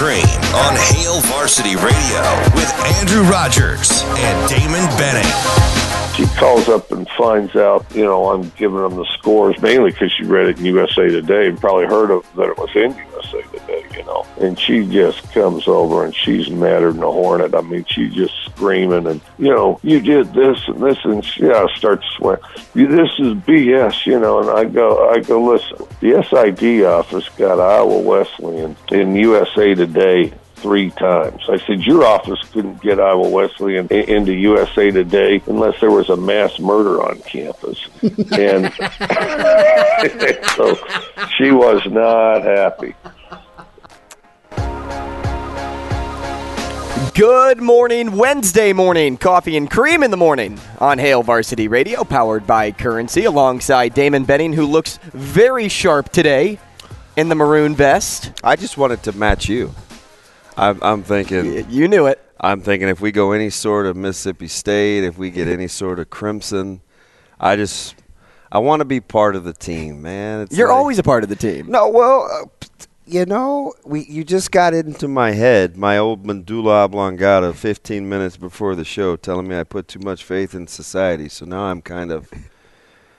Cream on Hail Varsity Radio with Andrew Rogers and Damon Benning. She calls up and finds out, you know, I'm giving them the scores mainly because she read it in USA Today and probably heard of that it was in USA Today, you know. And she just comes over and she's madder than a hornet. I mean, she's just screaming and, you know, you did this and this and she yeah, starts swearing. This is BS, you know. And I go, I go, listen. The SID office got Iowa Wesleyan in USA Today three times. I said, Your office couldn't get Iowa Wesleyan into USA Today unless there was a mass murder on campus. and so she was not happy. Good morning, Wednesday morning. Coffee and cream in the morning on Hail Varsity Radio, powered by Currency, alongside Damon Benning, who looks very sharp today in the maroon vest. I just wanted to match you. I'm, I'm thinking. You knew it. I'm thinking if we go any sort of Mississippi State, if we get any sort of Crimson, I just I want to be part of the team, man. It's You're like- always a part of the team. no. Well, uh, you know, we you just got into my head, my old mandula oblongata, 15 minutes before the show, telling me I put too much faith in society. So now I'm kind of,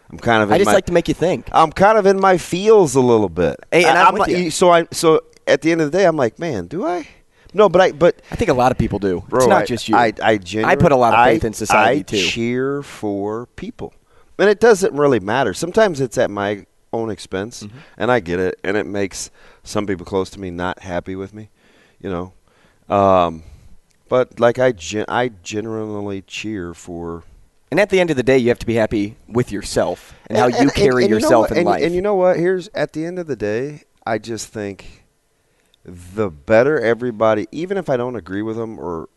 I'm kind of. In I just my, like to make you think. I'm kind of in my feels a little bit. Hey, and I- I'm I'm like- you. So I so at the end of the day, I'm like, man, do I? No, but I but I think a lot of people do. Bro, it's not I, just you. I, I, I put a lot of faith I- in society I too. cheer for people, and it doesn't really matter. Sometimes it's at my own expense, Mm-hmm. and I get it, and it makes some people close to me not happy with me, you know. Um, but like I, gen- I generally cheer for and at the end of the day, you have to be happy with yourself and, how you and- carry and you know yourself what? in and, life. And you know what? Here's at the end of the day, I just think the better everybody, even if I don't agree with them, or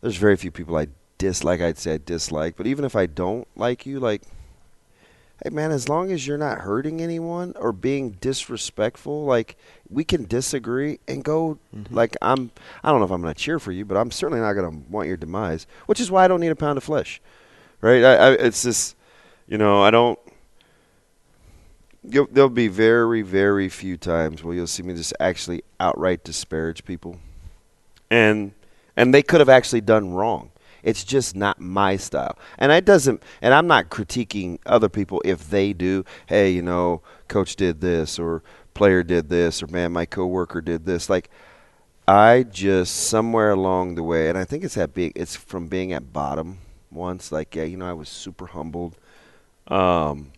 there's very few people I dislike. I'd say I dislike, but even if I don't like you, like, hey man, as long as you're not hurting anyone or being disrespectful, like we can disagree and go. Mm-hmm. Like I'm, I don't know if I'm gonna cheer for you, but I'm certainly not gonna want your demise. Which is why I don't need a pound of flesh, right? I, I, it's just, you know, I don't. There'll be very, very few times where you'll see me just actually outright disparage people, and and they could have actually done wrong. It's just not my style, and it doesn't. And I'm not critiquing other people if they do. Hey, you know, coach did this, or player did this, or man, my coworker did this. Like, I just somewhere along the way, and I think it's at being it's from being at bottom once. Like, yeah, you know, I was super humbled. Um,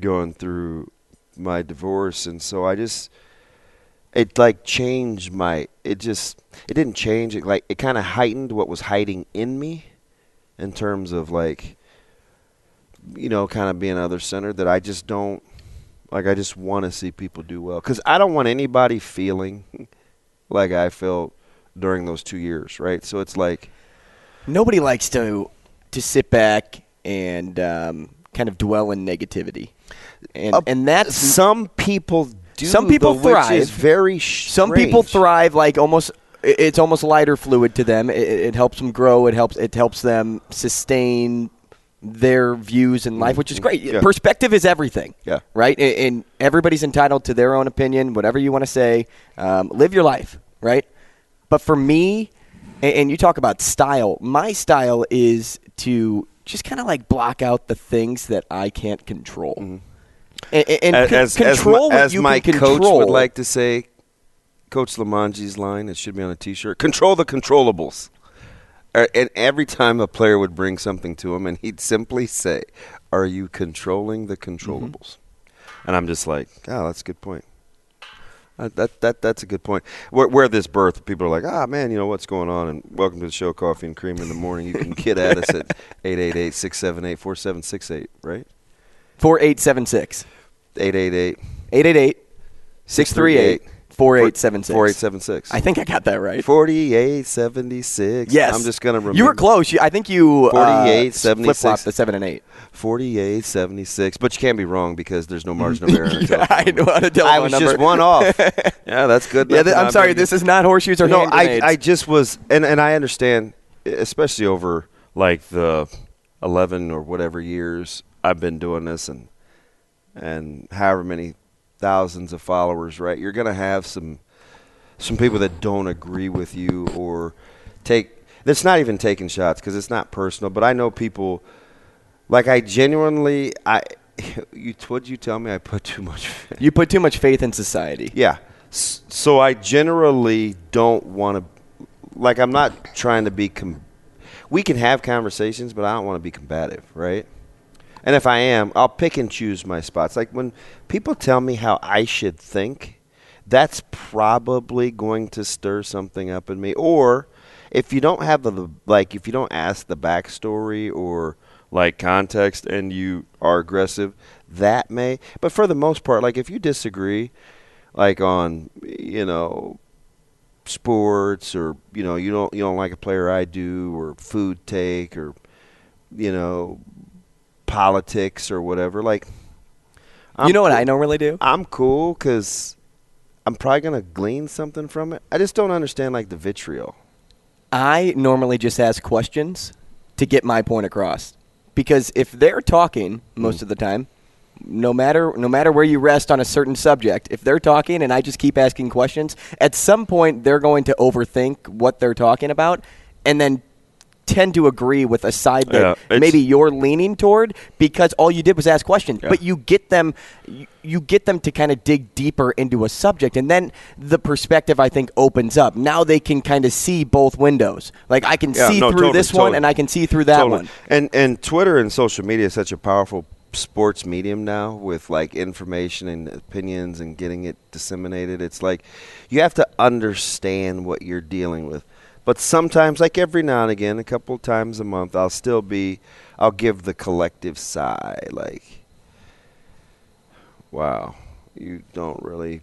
going through my divorce and so I just it like changed my it just it didn't change it like it kind of heightened what was hiding in me in terms of like you know kind of being other centered that I just don't like I just want to see people do well. Cuz I don't want anybody feeling like I felt during those 2 years right? So it's like Nobody likes to to sit back and um, kind of dwell in negativity, and uh, and that's some people do Some people though, which is thrive. very some people thrive like almost. It's almost lighter fluid to them. It, it helps them grow. It helps. It helps them sustain their views in life, which is great. Yeah. Perspective is everything. Yeah. Right. And, everybody's entitled to their own opinion. Whatever you want to say, um, live your life. Right. But for me, and, you talk about style. My style is to just kind of like block out the things that I can't control. And, and- and as, con- as, as control as you my coach control. would like to say, Coach Lamanji's line, it should be on a T-shirt. Control the controllables. Uh, And every time a player would bring something to him, and he'd simply say, "Are you controlling the controllables?" And I'm just like, "Oh, that's a good point." Uh, that that that's a good point. Where, where this birth, people are like, "Ah, man, you know what's going on?" And welcome to the show, Coffee and Cream in the morning. You can get at us at 888-678-4768, right? 4876. 888 888 638 4876. 4876. I think I got that right. 4876. Yes. I'm just going to remember. You were close. You, I think you 48, uh, the 7 and 8. 4876. But you can't be wrong because there's no margin of error. Yeah, I know how to tell I was number. just one off. yeah, that's good. Yeah, th- I'm sorry. be- This is not horseshoes or no, I. I just was, and, and I understand, especially over like the 11 or whatever years I've been doing this and and however many thousands of followers, right? You're going to have some some people that don't agree with you or take it's not even taking shots because it's not personal, but I know people like I genuinely I you would you tell me I put too much you put too much faith in society. yeah. So I generally don't want to, like, I'm not trying to be. Com- we can have conversations, but I don't want to be combative, right? And if I am, I'll pick and choose my spots. Like when people tell me how I should think, that's probably going to stir something up in me. Or if you don't have the like, if you don't ask the backstory or like context, and you are aggressive, that may. But for the most part, like if you disagree, like on you know sports or you know you don't you don't like a player I do or food take or you know politics or whatever like I'm you know what cool- I normally do? I'm cool cuz I'm probably going to glean something from it. I just don't understand like the vitriol. I normally just ask questions to get my point across. Because if they're talking most of the time, no matter no matter where you rest on a certain subject, if they're talking and I just keep asking questions, at some point they're going to overthink what they're talking about and then tend to agree with a side that it's- maybe you're leaning toward because all you did was ask questions. Yeah. But you get them you, get them to kind of dig deeper into a subject and then the perspective I think opens up. Now they can kind of see both windows. Like I can Yeah, see no, through totally, this one totally. and I can see through that Totally. one. And and Twitter and social media is such a powerful sports medium now with like information and opinions and getting it disseminated. It's like you have to understand what you're dealing with. But sometimes like every now and again, a couple times a month, I'll still be I'll give the collective sigh like wow, you don't really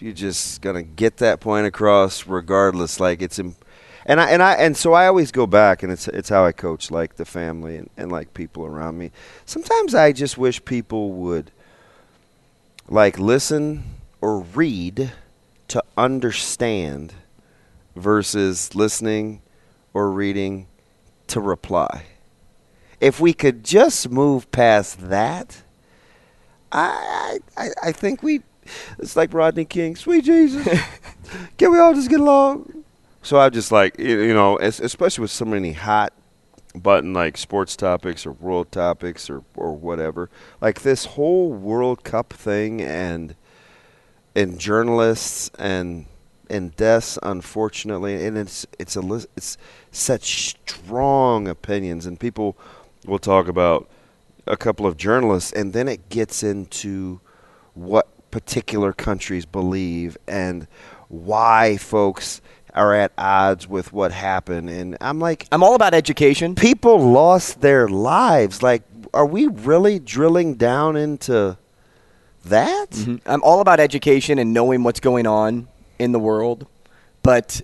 you're just gonna get that point across regardless like it's Im- and I and I and so I always go back and it's it's how I coach like the family and, and like people around me. Sometimes I just wish people would like listen or read to understand versus listening or reading to reply. If we could just move past that, I I, I think we it's like Rodney King, sweet Jesus. Can we all just get along? So I'm just like, you you know, especially with so many hot button like sports topics or world topics or, or whatever. Like this whole World Cup thing and and journalists and and deaths, unfortunately, and it's it's a it's such strong opinions, and people will talk about a couple of journalists, and then it gets into what particular countries believe and why folks are at odds with what happened, and I'm like, I'm all about education. people lost their lives. Like, are we really drilling down into that? Mm-hmm. I'm all about education and knowing what's going on in the world, but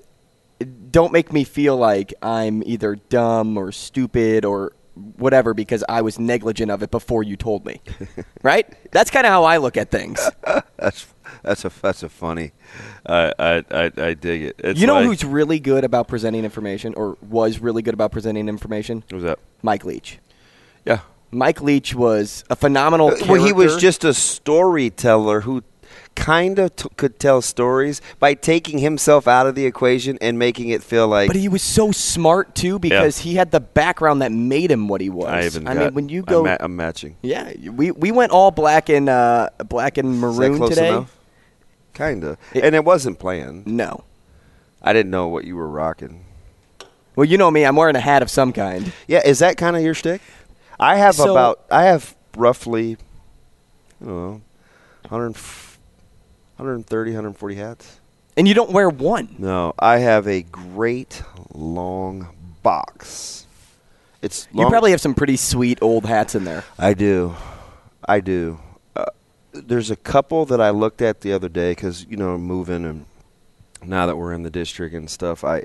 don't make me feel like I'm either dumb or stupid or whatever because I was negligent of it before you told me. right? That's kind of how I look at things. That's that's a that's a funny. I I I, I dig it. It's you know like- who's really good about presenting information or was really good about presenting information? who's that? Mike Leach. Yeah. Mike Leach was a phenomenal Well, he was just a storyteller who kind of t- could tell stories by taking himself out of the equation and making it feel like But he was so smart too because he had the background that made him what he was. I even I got, mean, when you I'm, go, ma- I'm matching. yeah, we we went all black and uh, black and Is that maroon close today. enough? Kinda, It- and it wasn't planned. No, I didn't know what you were rocking. well, you know me, I'm wearing a hat of some kind. Yeah, is that kind of your shtick? I have So- about I have roughly, I don't know, 100, 130, 140 hats. And you don't wear one. No, I have a great long box. It's You probably have some pretty sweet old hats in there. I do. I do. Uh, there's a couple that I looked at the other day because you know moving and now that we're in the district and stuff, I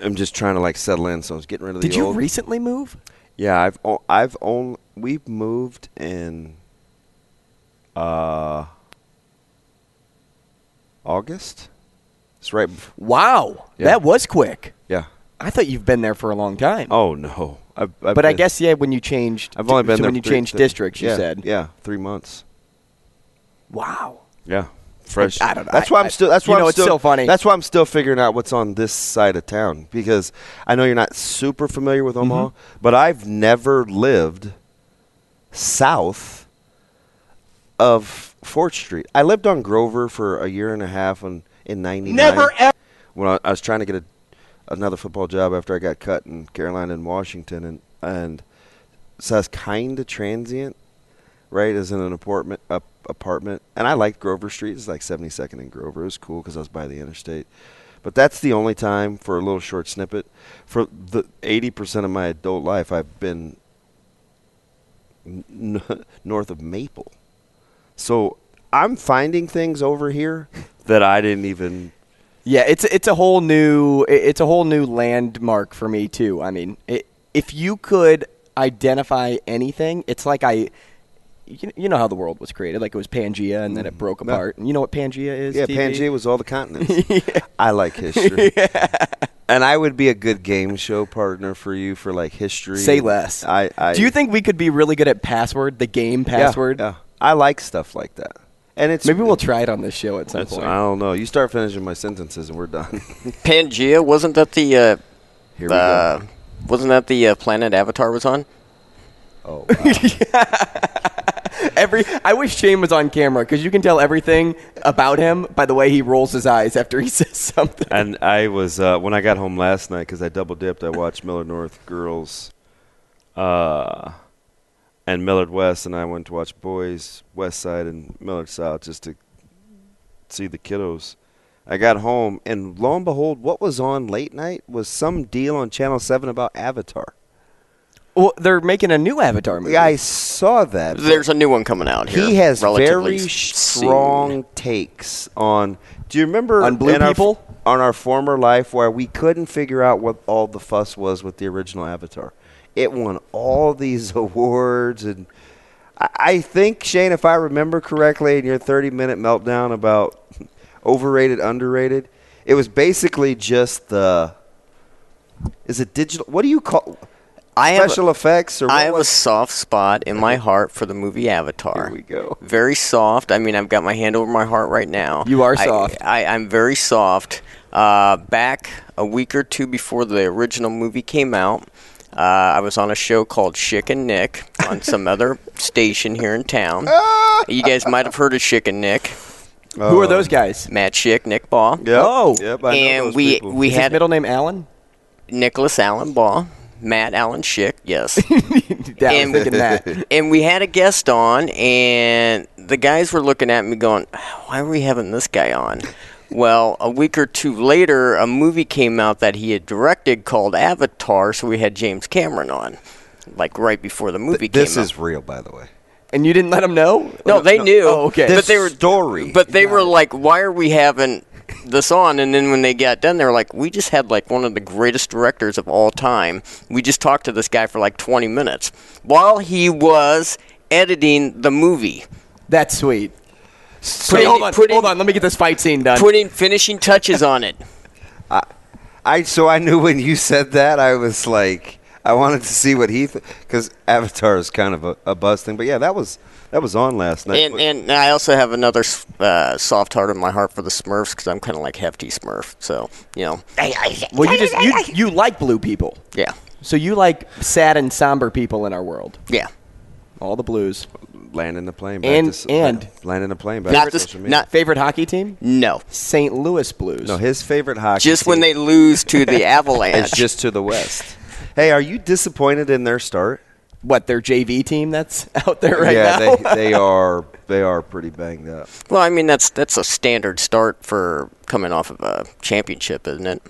am just trying to like settle in. So I was getting rid of Did the Did you old. recently move? yeah, I've o- I've only we've moved in uh August. It's right. Before, Wow, Yeah. that was quick. yeah. I thought you've been there for a long time. Oh no. I've, I've but I guess yeah, when you changed, I've only been so there when you three- changed th- districts. You yeah, said, yeah, three months. "Wow." Yeah, fresh. I don't know. That's why I'm still. That's you why know, I'm it's still, so funny. That's why I'm still figuring out what's on this side of town because I know you're not super familiar with Mm-hmm. Omaha, but I've never lived south of Fourth Street. I lived on Grover for a year and a half in in '99. Never ever. when I, I was trying to get a, another football job after I got cut in Carolina and Washington, and and so I was kind of transient, right? As in an apartment, up apartment, and I liked Grover Street. It's like 72nd and Grover. It was cool because I was by the interstate. But that's the only time for a little short snippet. For the 80% of my adult life, I've been n- north of Maple. So I'm finding things over here that I didn't even Yeah, it's it's a whole new it's a whole new landmark for me too. I mean, it, if you could identify anything, it's like I. You, you know how the world was created, like it was Pangea, and then it mm-hmm. broke apart. And you know what Pangea is? Yeah, TV? Pangea was all the continents. I like history. And I would be a good game show partner for you for like history. Say less. I, I Do you think we could be really good at password, the game Yeah, password? Yeah, I like stuff like that. And it's Maybe we'll try it on this show at some point. I don't know. You start finishing my sentences and we're done. Pangea wasn't that the uh, Here we uh, go. wasn't that the uh, planet Avatar was on? Oh, wow. Every I wish Shane was on camera because you can tell everything about him by the way he rolls his eyes after he says something. and I was uh, when I got home last night because I double dipped. I watched Millard North girls, uh, and Millard West, and I went to watch boys West Side and Millard South just to see the kiddos. I got home, and lo and behold, what was on late night was some deal on Channel Seven about Avatar. Well, they're making a new Avatar movie. I saw that. There's a new one coming out here. he has relatively very soon. strong takes on. Do you remember On blue in our- people? on our former life where we couldn't figure out what all the fuss was with the original Avatar? It won all these awards, and I, I think Shane, if I remember correctly, in your 30 minute meltdown about overrated, underrated, it was basically just the. Is it digital? What do you call? I have, Special effects or I what have a soft spot in my heart for the movie Avatar. Here we go. Very soft. I mean, I've got my hand over my heart right now. You are soft. I, I'm very soft. Uh, back a week or two before the original movie came out, Uh, I was on a show called Schick and Nick on some other station here in town. Ah! you guys might have heard of Schick and Nick. Who are those guys? Matt Schick, Nick Baugh. Yep. Oh. yep, I know and those we people. we Is his had middle name Alan? Nicholas Allen Baugh, Matt Allen Schick, yes. Yeah, I And- was thinking that. and we had a guest on, and the guys were looking at me going, Why are we having this guy on? Well, a week or two later, a movie came out that he had directed called Avatar, so we had James Cameron on, like right before the movie this came is out. real, by the way. And you didn't let him know? No, they knew. Oh, okay. But they were story. But they were like, "Why are we having this on?" And then when they got done, they were like, "We just had like one of the greatest directors of all time. We just talked to this guy for like 20 minutes while he was editing the movie, That's sweet. So Wait, hold on. putting, hold on. Let me get this fight scene done. putting finishing touches on it." I so I knew when you said that I was like I wanted to see what he because Avatar is kind of a, a buzz thing, but yeah, that was that was on last night. And, and I also have another uh, soft heart in my heart for the Smurfs because I'm kind of like hefty Smurf. So you know, well, you just you you like blue people, yeah, so you like sad and somber people in our world. yeah. All the blues. Landing the plane back And- to, and- landing the plane back Not to this- social media. not- Favorite hockey team? No, St. Louis Blues. no, his favorite hockey just when they lose to the Avalanche. it's just to the west. Hey, are you disappointed in their start? what their JV team that's out there right yeah, now? Yeah, they they are they are pretty banged up. Well, I mean that's that's a standard start for coming off of a championship, isn't it?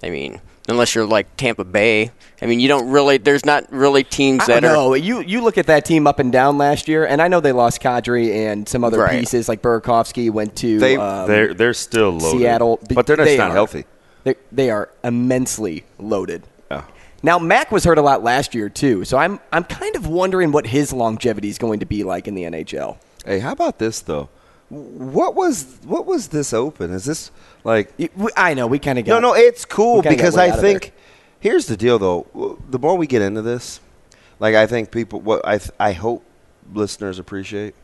I mean, unless you're like Tampa Bay. I mean, you don't really. There's not really teams that don't are. know. You you look at that team up and down last year, and I know they lost Kadri and some other Right. pieces like Burakovsky went to They um, they're they're still loaded. Seattle, but they're just they not are. healthy. They, they are immensely loaded. Yeah. Now Mac was hurt a lot last year too, so I'm I'm kind of wondering what his longevity is going to be like in the NHL. Hey, how about this though? What was what was this open? Is this like I know we kind of got No, no, it's cool we kinda got because I think there. here's the deal though. The more we get into this, like I think people what I th- I hope listeners appreciate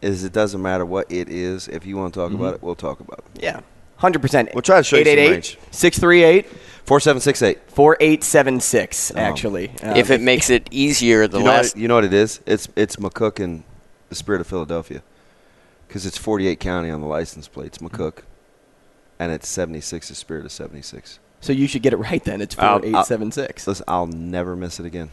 is it doesn't matter what it is. If you want to talk Mm-hmm. about it, we'll talk about it. yeah, hundred percent. We'll try to show you some range. 638 Four seven six eight. 4876 Actually, Um, if it makes it easier, the You know, last what, you know what it is? It's it's McCook and the Spirit of Philadelphia, because it's 48 County on the license plate. It's McCook, and it's 76 the Spirit of 76. so you should get it right then. It's I'll- I'll- 4876. Listen, I'll never miss it again.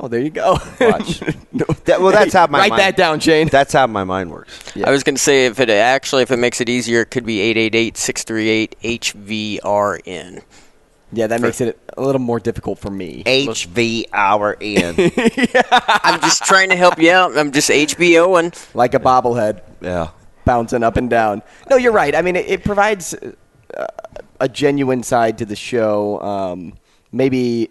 Oh, there you go. Watch. No. That- well, that's how my write mind- that down, Shane. That's how my mind works. Yeah. I was going to say if it actually if it makes it easier, it could be 888-638-HVRN. yeah, that makes it a little more difficult for me. HVRN. I'm just trying to help you out. I'm just HBOing. Like a bobblehead yeah. Bouncing up and down. No, you're right. I mean, it, it provides uh, a genuine side to the show. Um, maybe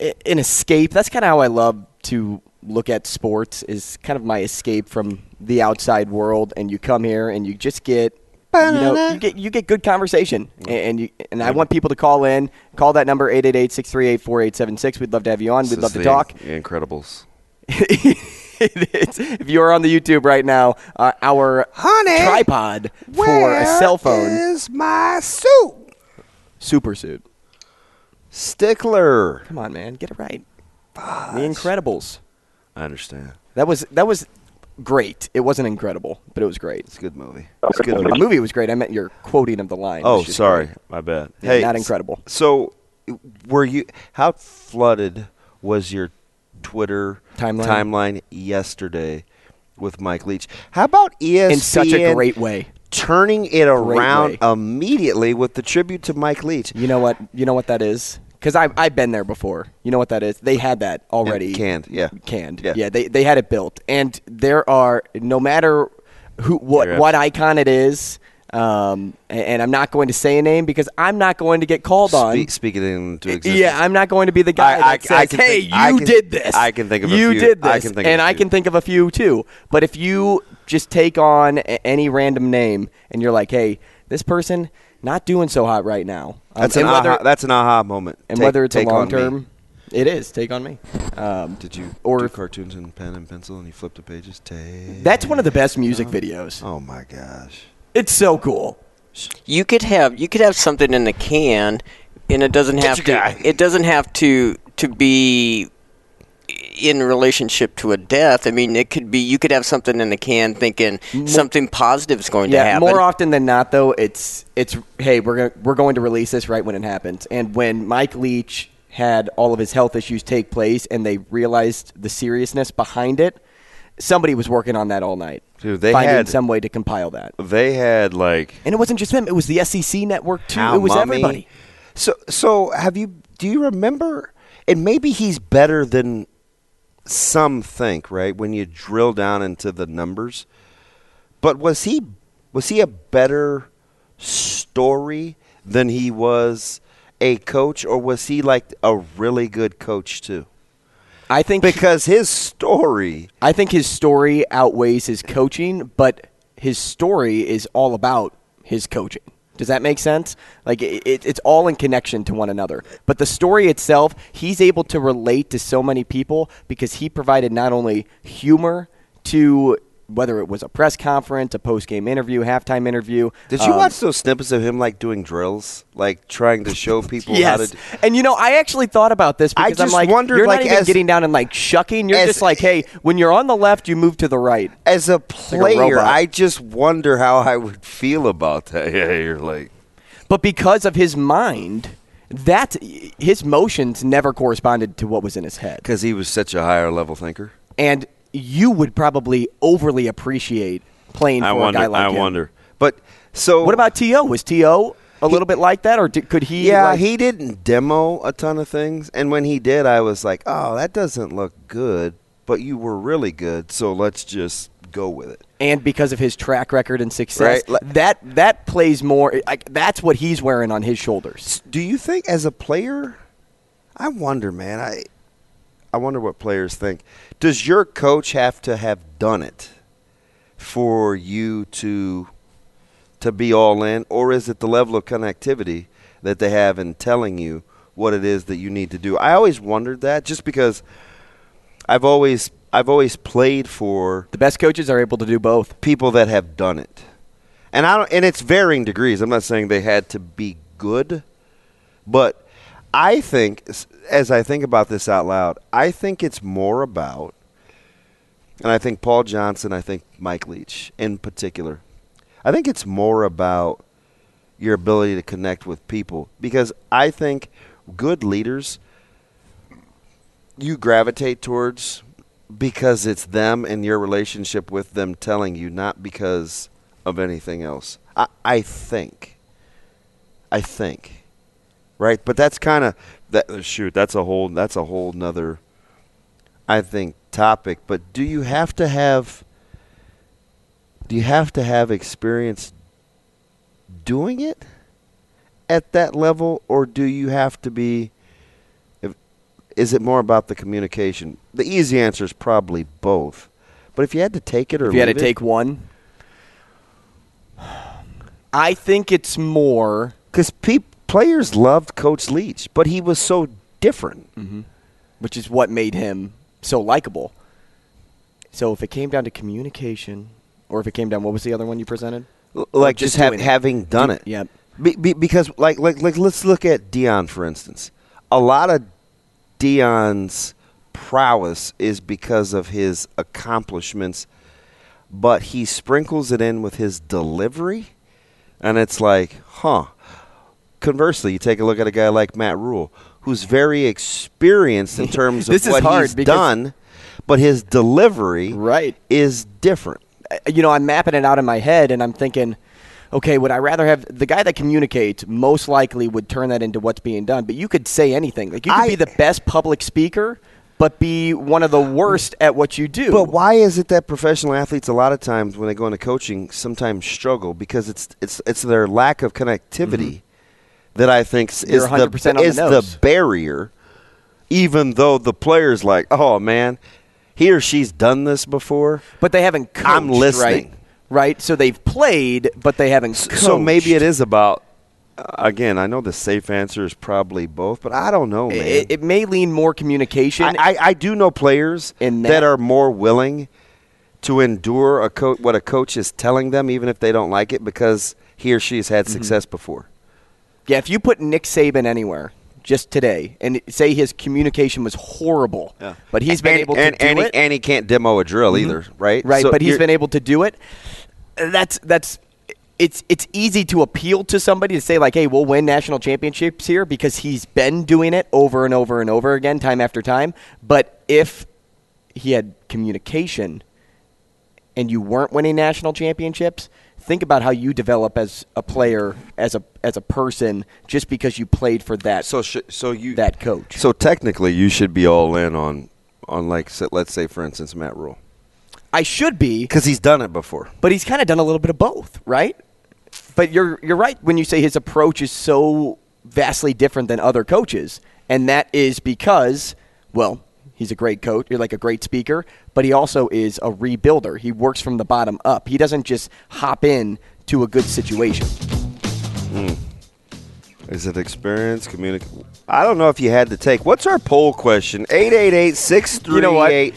an escape. That's kind of how I love to look at sports. Is kind of my escape from the outside world. And you come here and you just get. You know, you get you get good conversation, and you, and I want people to call in. Call that number 888-638-4876. We'd love to have you on. We'd love to the talk. Incredibles. It's- if you are on the YouTube right now, uh, our Honey, tripod for a cell phone is my suit? super suit. Stickler. Come on, man, get it right. The Incredibles. I understand. That was that was great. It wasn't incredible, but it was great. It's a good movie. It's a good movie. The movie. movie was great. I meant your quoting of the line. Oh, sorry, great. my bad. Yeah, hey, not incredible. So, were you? How flooded was your Twitter Timeline? timeline yesterday with Mike Leach? How about ESPN In such a great way. turning it around way. immediately with the tribute to Mike Leach? You know what? You know what that is? Because I've, I've been there before. You know what that is? They had that already. canned, yeah. Canned. Yeah. Yeah. they, they had it built. And there are, no matter who what, what icon it is, um, and, and I'm not going to say a name because I'm not going to get called on. Speak, speak it into existence. Yeah, I'm not going to be the guy I- that I- I says, can "Hey, think- I you can- did this." I can think of a you few. did this, I can think of and a I few. can think of a few too. But if you just take on a- any random name and you're like, "Hey, this person not doing so hot right now," um, That's an whether aha, that's an aha moment. and Take- whether it's a long term, it is take on me. Um, Did you or do cartoons in pen and pencil and you flip the pages? Take. that's one of the best music videos. Oh my gosh. It's so cool. You could have you could have something in the can, and it doesn't have to. guy. It doesn't have to to be in relationship to a death. I mean, it could be. You could have something in the can, thinking something positive is going to happen. more often than not, though, it's it's hey, we're gonna, we're going to release this right when it happens. And when Mike Leach had all of his health issues take place, and they realized the seriousness behind it, somebody was working on that all night, Dude, they finding had- some way to compile that. They had like And it wasn't just them; it was the SEC network too. How it was Mummy. everybody. So so have you do you remember and maybe he's better than some think, right? When you drill down into the numbers. But was he was he a better story than he was a coach or was he like a really good coach too? I think Because his story I think his story outweighs his coaching, but his story is all about his coaching. Does that make sense? Like it, it, it's all in connection to one another. But the story itself, he's able to relate to so many people because he provided not only humor to whether it was a press conference, a post game interview, halftime interview. Did you um, watch those snippets of him like doing drills, like trying to show people how Yes, to? and you know, I actually thought about this I because I'm like, wondered, you're like, not even as- getting down and like shucking. You're as- just like, hey, when you're on the left, you move to the right. As a player, robot. I just wonder how I would feel about that. Yeah, you're like, But because of his mind, that his motions never corresponded to what was in his head. because he was such a higher level thinker. And you would probably overly appreciate playing for I a wonder. guy like I him. wonder. But so What about To? Was To a little bit like that, or did, could he? Yeah, like- he didn't demo a ton of things, and when he did, I was like, "Oh, that doesn't look good." But you were really good, so let's just go with it. and because of his track record and success, Right, that that plays more. Like that's what he's wearing on his shoulders. Do you think, as a player, I wonder, man, I, I wonder what players think. Does your coach have to have done it for you to, to be all in, or is it the level of connectivity that they have in telling you what it is that you need to do? I always wondered that, just because I've always, I've always played for The best coaches are able to do both. people that have done it. And I don't and it's varying degrees. I'm not saying they had to be good, but I think as I think about this out loud, I think it's more about and I think Paul Johnson, I think Mike Leach in particular. I think it's more about your ability to connect with people because I think good leaders you gravitate towards because it's them and your relationship with them telling you, not because of anything else. I, I think. I think. Right? But that's kind of that. Shoot, that's a whole. That's a whole nother. I think topic. But do you have to have? Do you have to have experience doing it at that level, or do you have to be? If, is it more about the communication? The easy answer is probably both. But if you had to take it or If you had to it- take one, I think it's more. because players loved Coach Leach, but he was so different. Mm-hmm. which is what made him so likable. So if it came down to communication, or if it came down, what was the other one you presented? L- Like just just, have, having done Do- it. yep. Be, be, because like like like let's look at Deion for instance. A lot of Deion's prowess is because of his accomplishments, but he sprinkles it in with his delivery, and it's like, huh. Conversely, you take a look at a guy like Matt Rhule, who's very experienced in terms of what he's done, but his delivery Right. is different. You know, I'm mapping it out in my head, and I'm thinking, okay, would I rather have the guy that communicates? Most likely would turn that into what's being done. But you could say anything. Like you could I- be the best public speaker, but be one of the worst at what you do. But why is it that professional athletes a lot of times when they go into coaching sometimes struggle because it's it's it's their lack of connectivity mm-hmm. That I think. You're is the on the is the barrier even though the player's like, "Oh man, he or she's done this before." But they haven't coached, I'm listening. right? Right. So they've played, but they haven't. Coached. So maybe it is about uh, again, I know the safe answer is probably both, but I don't know, man. It, it may lean more communication. I, I, I do know players In that, that- are more willing to endure a co- what a coach is telling them, even if they don't like it, because he or she has had Mm-hmm. success before. Yeah, if you put Nick Saban anywhere just today and say his communication was horrible, but he's been and, able and, to do and it, Mm-hmm. He, and he can't demo a drill either, right? right? So but he's been able to do it. That's that's it's it's easy to appeal to somebody to say like, hey, we'll win national championships here because he's been doing it over and over and over again, time after time. But if he had communication and you weren't winning national championships, think about how you develop as a player, as a as a person, just because you played for that So sh- so you that coach. So technically, you should be all in on on like let's say for instance Matt Rhule I should be, because he's done it before. but he's kind of done a little bit of both, right? But you're you're right when you say his approach is so vastly different than other coaches, and that is because, well, he's a great coach, you're like a great speaker, but he also is a rebuilder. He works from the bottom up. He doesn't just hop in to a good situation. Hmm. Is it experience, communicate? I don't know if you had to take. What's our poll question? 888 You 638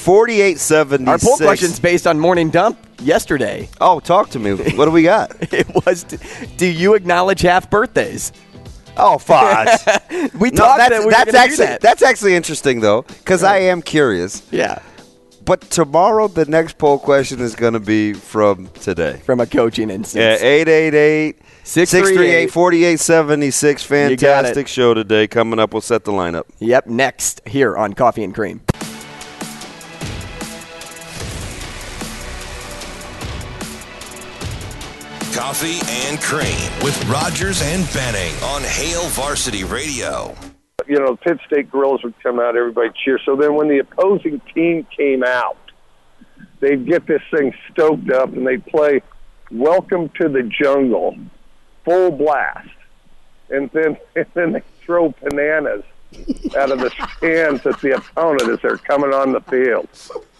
4876. Our poll question's based on morning dump yesterday. Oh, talk to me. What do we got? It was, do you acknowledge half birthdays? Oh, Foz. We no, talked that's, that we that's actually that. that's actually interesting though, because I am curious. yeah, But tomorrow, the next poll question is going to be from today. from a coaching instance. Yeah, 888 638 638 4876. You got it. Fantastic show today. Coming up, we'll set the lineup. Yep, next here on Coffee and Cream. Coffee and Cream with Rogers and Benning on Hail Varsity Radio. you know, Pitt State girls would come out, everybody cheer. So then when the opposing team came out, they'd get this thing stoked up and they'd play Welcome to the Jungle, full blast. And then and then they throw bananas out of the stands at the opponent as they're coming on the field.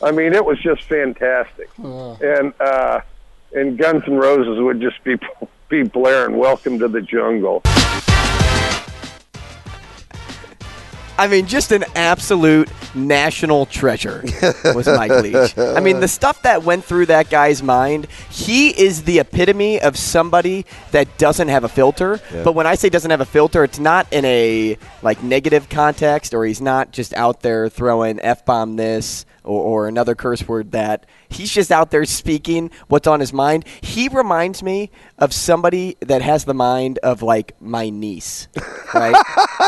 I mean, it was just fantastic. And uh and Guns N' Roses would just be be blaring "Welcome to the Jungle." I mean, just an absolute national treasure was Mike Leach. I mean, the stuff that went through that guy's mind, he is the epitome of somebody that doesn't have a filter. But when I say doesn't have a filter, it's not in a like negative context or he's not just out there throwing F bomb this or, or another curse word that. He's just out there speaking what's on his mind. He reminds me of somebody that has the mind of like my niece, right?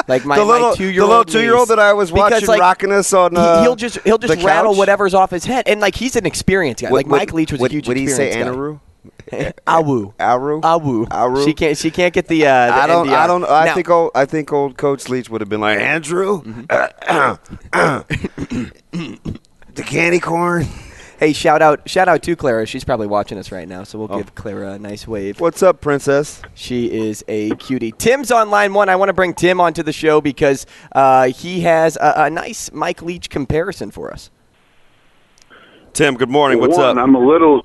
like my, The little- my two-year-old little two-year-old that I was Because, watching like, rocking us on, uh, he'll just he'll just rattle couch. whatever's off his head, and like he's an experienced guy. like Would- Mike Leach was would, a huge. Would he say. Anaru? Awu. Aru? Awu. Aru? She can't. She can't get the. Uh, the I don't. NDR. I don't. I Now- think. Old, I think old Coach Leach would have been like Andrew, the candy corn. Hey, shout out! Shout out to Clara. She's probably watching us right now, so we'll give Clara a nice wave. What's up, princess? She is a cutie. Tim's on line one. I want to bring Tim onto the show because uh, he has a, a nice Mike Leach comparison for us. Tim. Good morning. What's One, up? I'm a little,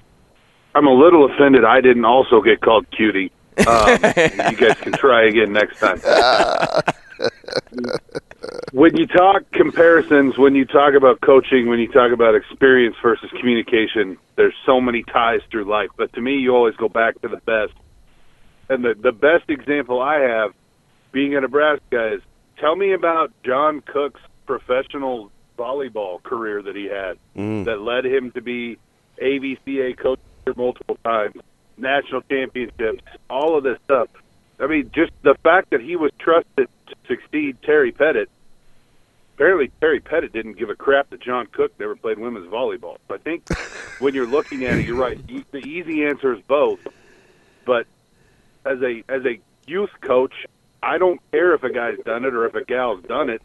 I'm a little offended. I didn't also get called cutie. Um, you guys can try again next time. when you talk comparisons, when you talk about coaching, when you talk about experience versus communication, there's so many ties through life. But to me, you always go back to the best. And the the best example I have, being a Nebraska, is tell me about John Cook's professional volleyball career that he had mm. that led him to be AVCA coach multiple times, national championships, all of this stuff. I mean, just the fact that he was trusted to succeed Terry Pettit. Apparently, Terry Pettit didn't give a crap that John Cook never played women's volleyball. So I think when you're looking at it, you're right. E- The easy answer is both. But as a as a youth coach, I don't care if a guy's done it or if a gal's done it.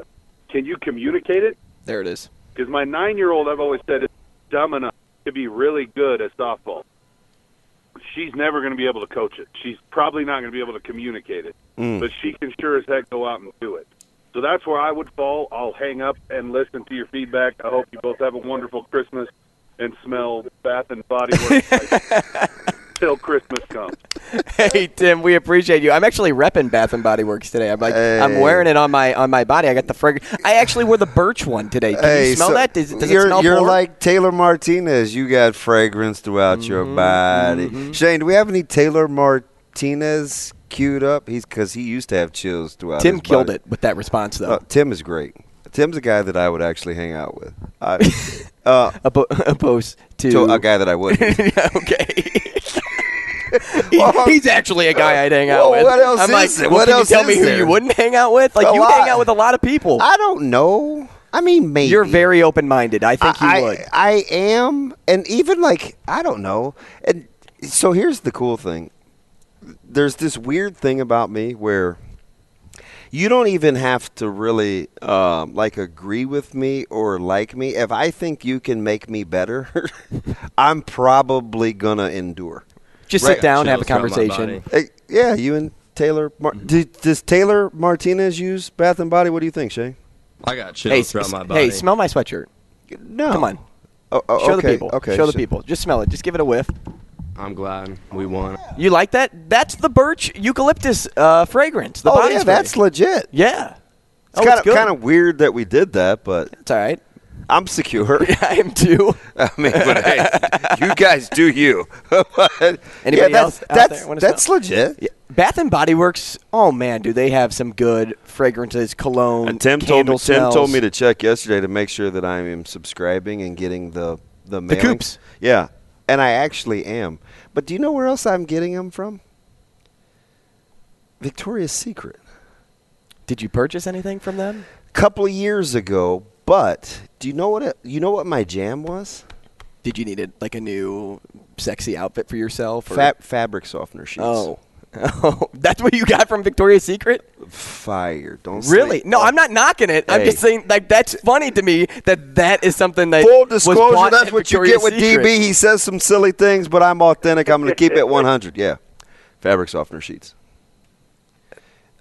Can you communicate it? There it is. Because my nine year old, I've always said, is dumb enough to be really good at softball. She's never going to be able to coach it. She's probably not going to be able to communicate it. Hmm. But she can sure as heck go out and do it. So that's where I would fall. I'll hang up and listen to your feedback. I hope you both have a wonderful Christmas and smell Bath and Body Works till Christmas comes. Hey Tim, we appreciate you. I'm actually repping Bath and Body Works today. I'm like, I'm wearing it on my on my body. I got the fragrance. I actually wore the birch one today. Can Hey, you smell so that? Does, does you're it smell you're porn? like Taylor Martinez. You got fragrance throughout your Mm-hmm, body. Shane, do we have any Taylor Martinez queued up? He's because he used to have chills throughout. Tim killed body. it with that response though. Uh, Tim is great. Tim's a guy that I would actually hang out with. I, uh, Oppo- opposed to, to a guy that I wouldn't. Okay. He- Well, he's actually a guy I'd hang out well, with. what else I'm is like, well, What can else you tell me who there? you wouldn't hang out with? Like A you lot. hang out with a lot of people. I don't know. I mean, maybe You're very open minded. I think you I, would. I am, and even like I don't know. And so here's the cool thing. There's this weird thing about me where you don't even have to really um, like agree with me or like me. If I think you can make me better, I'm probably gonna endure. Just Right. sit down, and have a Chills throughout my conversation. Hey, yeah, you and Taylor. Mar- do, does Taylor Martinez use Bath and Body? What do you think, Shay? I got chills Hey, throughout s- my body. hey, smell my sweatshirt. No. Come on, Oh, oh, show the people. Okay. show the people. Just smell it. Just give it a whiff. I'm glad we won. You like that? That's the birch eucalyptus uh, fragrance. The Oh body yeah, spray. that's legit. yeah. It's oh, kind it's of kind of weird that we did that, but It's all right. I'm secure. I am too. I mean, but hey, you guys do you. Anybody yeah, else that's out that's, that's legit. Yeah. Bath and Body Works. Oh man, do they have some good fragrances, cologne, And Tim told candle me Tim told me to check yesterday to make sure that I am subscribing and getting the the mailings. coops. Yeah, and I actually am. But do you know where else I'm getting them from? Victoria's Secret. Did you purchase anything from them? A couple of years ago. But do you know what it, you know what my jam was? Did you need a, like a new sexy outfit for yourself? Or? Fa- fabric softener sheets. Oh. Oh, that's what you got from Victoria's Secret? fire! Don't say- Really? No, I'm not knocking it. I'm Hey. just saying, like, that's funny to me that that is something that Full was disclosure, bought that's at what you Victoria's get with Secret. DB. He says some silly things, but I'm authentic. I'm going to keep it 100. Yeah. Fabric softener sheets.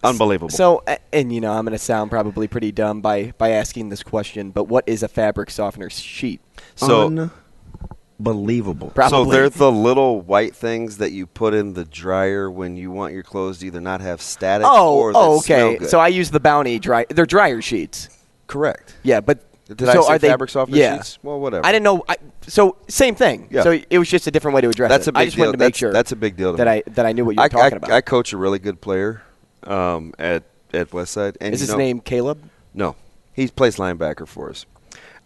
Unbelievable. So, a- and you know, I'm going to sound probably pretty dumb by by asking this question, but what is a fabric softener sheet? so, Unbelievable. Probably. so they're the little white things that you put in the dryer when you want your clothes to either not have static oh, or that oh, smell okay. good. So I use the Bounty dry. They're dryer sheets. correct. Yeah, but Did so I say are they fabric softener yeah. sheets? Well, whatever. I didn't know. I, so same thing. Yeah. So it was just a different way to address That's it. a big I just deal. wanted to make sure that's a big deal to that me. I that I knew what you were I, talking I, about. I coach a really good player um, at at Westside, and is his know- name Caleb? No, he plays linebacker for us.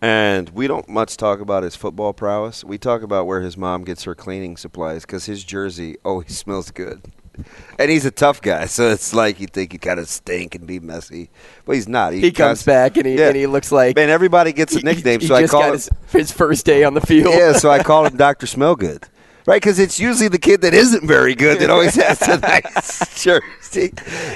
And we don't much talk about his football prowess. We talk about where his mom gets her cleaning supplies because his jersey always smells good. And he's a tough guy, so it's like you think he kind of stink and be messy, but he's not. He comes back and he Yeah. and he looks like Man, everybody gets a nickname, he so I call him. his, his first day on the field. yeah, so I call him Doctor Smellgood, right? Because it's usually the kid that isn't very good that always has a nice jersey.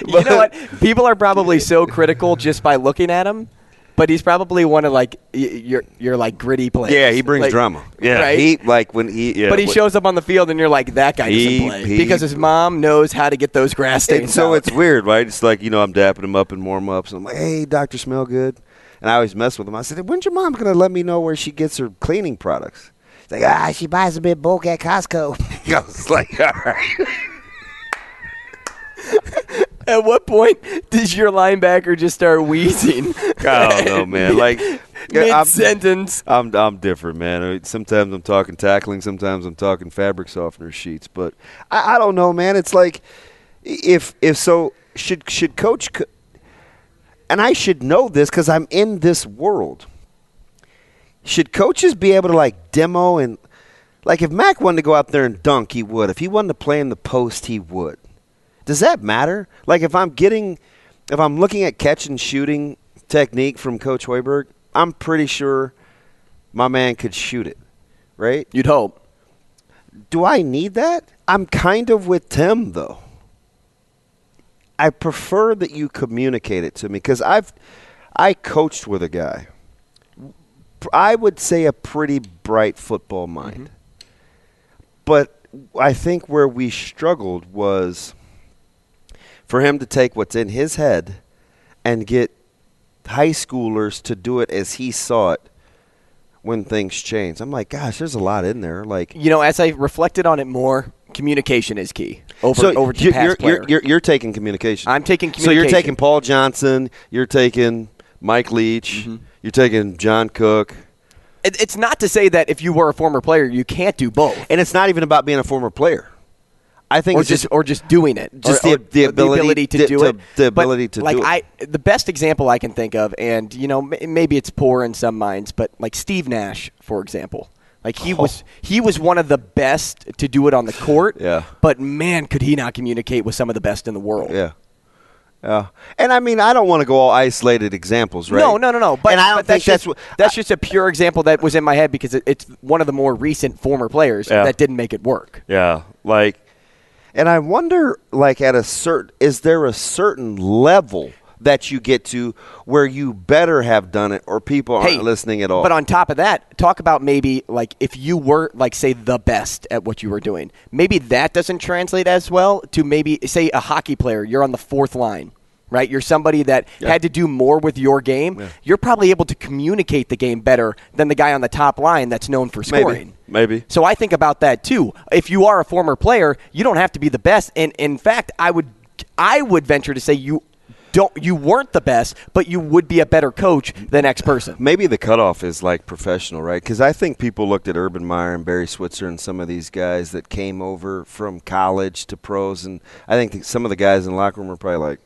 you know what? People are probably so critical just by looking at him, but he's probably one of like y- your your like gritty players. Yeah, he brings Like, drama. Yeah, right. he like when he. Yeah, but he when- shows up on the field, and you're like, that guy He- doesn't play he- because his mom knows how to get those grass stains. So out. it's weird, right? It's like, you know, I'm dapping him up in warm ups. And I'm like, hey, Dr. Smell Good. And I always mess with him. I said, when's your mom going to let me know where she gets her cleaning products? He's like, ah, she buys them in bulk at Costco. I was like, all right. At what point does your linebacker just start wheezing? I don't know, man. Like, Mid I'm, sentence. I'm, I'm different, man. Uh, sometimes I'm talking tackling. Sometimes I'm talking fabric softener sheets. But I, I don't know, man. It's like, if if so, should should coach, co- and I should know this because I'm in this world. Should coaches be able to like demo and like if Mac wanted to go out there and dunk, he would. If he wanted to play in the post, he would. Does that matter? Like if I'm getting, if I'm looking at catch and shooting technique from Coach Hoiberg, I'm pretty sure my man could shoot it, right? You'd hope. Do I need that? I'm kind of with Tim though. I prefer that you communicate it to me because I've I coached with a guy. I would say a pretty bright football mind. Mm-hmm. But I think where we struggled was for him to take what's in his head and get high schoolers to do it as he saw it when things change. I'm like, gosh, there's a lot in there. Like You know, as I reflected on it more, communication is key over so over to you're, pass you're, player. you're, you're, you're taking communication. I'm taking communication. So you're taking Paul Johnson. You're taking Mike Leach. Mm-hmm. You're taking John Cook. It- it's not to say that if you were a former player, you can't do both, And it's not even about being a former player. I think or it's just or just doing it, just or, the- or the ability- to the- do to- it, the But, ability to like do it. I, the best example I can think of, and you know, m- maybe it's poor in some minds, but like Steve Nash, for example. Like he oh. was, he was one of the best to do it on the court. Yeah. But man, could he not communicate with some of the best in the world? yeah. Yeah. And I mean, I don't want to go all isolated examples, right? No, no, no, no. But, and I don't but think that's that's just, what that's just a pure example that was in my head because it, it's one of the more recent former players Yeah. that didn't make it work. Yeah, like, and I wonder, like, at a certain, is there a certain level that you get to where you better have done it, or people aren't Hey, listening at all? But on top of that, talk about maybe like if you were like say the best at what you were doing, maybe that doesn't translate as well to maybe say a hockey player. You're on the fourth line. Right, you're somebody that had to do more with your game. You're probably able to communicate the game better than the guy on the top line that's known for scoring. maybe. So I think about that too. If you are a former player, you don't have to be the best. And in fact, I would I would venture to say you don't you weren't the best, but you would be a better coach than X person. Maybe the cutoff is like professional, right? Because I think people looked at Urban Meyer and Barry Switzer and some of these guys that came over from college to pros, and I think some of the guys in the locker room were probably like,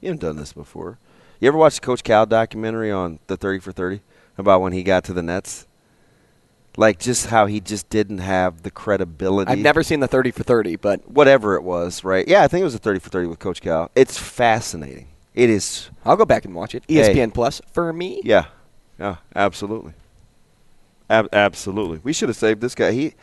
"You haven't done this before." You ever watch the Coach Cal documentary on the Thirty for Thirty about when he got to the Nets? Like just how he just didn't have the credibility. I've never seen the 30 for 30, but whatever it was, right? Yeah, I think it was a 30 for 30 with Coach Cal. It's fascinating. It is. I'll go back and watch it. E Hey. ESPN Plus for me. Yeah. Yeah, absolutely. Ab- absolutely. We should have saved this guy. He.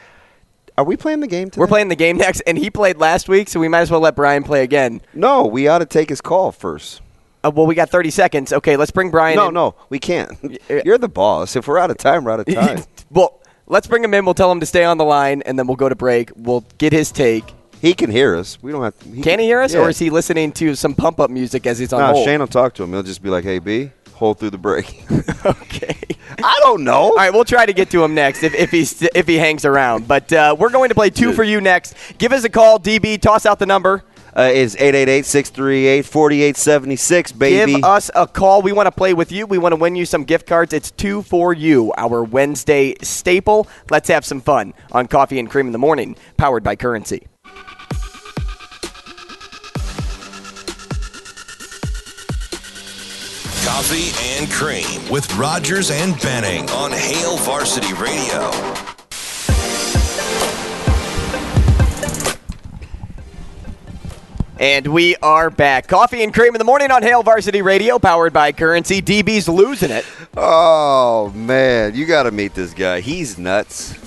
Are we playing the game today? We're playing the game next, and he played last week, so we might as well let Brian play again. No, we ought to take his call first. Uh, well, we got 30 seconds. Okay, let's bring Brian No, in. no, we can't. You're the boss. If we're out of time, we're out of time. well, let's bring him in. We'll tell him to stay on the line, and then we'll go to break. We'll get his take. he can hear us. We don't have. To, Can he hear us, Yeah. or is he listening to some pump up music as he's on No, hold? Shane will talk to him. He'll just be like, "Hey, B, hold through the break." okay. I don't know. All right, we'll try to get to him next if, if he's if he hangs around. But uh, we're going to play two for you next. Give us a call, DB. Toss out the number. Uh, it's 888-638-4876, baby. Give us a call. We want to play with you. We want to win you some gift cards. It's two for you, our Wednesday staple. Let's have some fun on Coffee and Cream in the Morning, powered by Currency. Coffee and Cream with Rogers and Benning on Hail Varsity Radio. And we are back. Coffee and Cream in the Morning on Hail Varsity Radio, powered by Currency. DB's losing it. oh man, you got to meet this guy. He's nuts,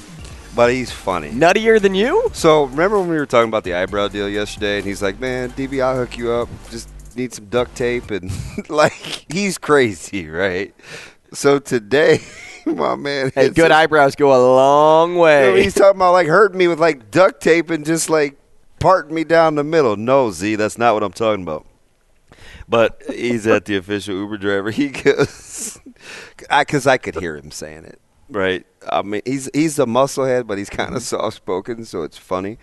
but he's funny. Nuttier than you? So remember when we were talking about the eyebrow deal yesterday, and he's like, "Man, DB, I'll hook you up. Just need some duct tape." And like, he's crazy, right? So today, my man, Hey, good eyebrows go a long You know, way. he's talking about like hurting me with like duct tape and just like parting me down the middle. No, Z, that's not what I'm talking about. But he's at the official Uber driver. He goes, because I, could hear him saying it, right? I mean, he's he's a musclehead, but he's kind of mm-hmm. soft spoken, so it's funny.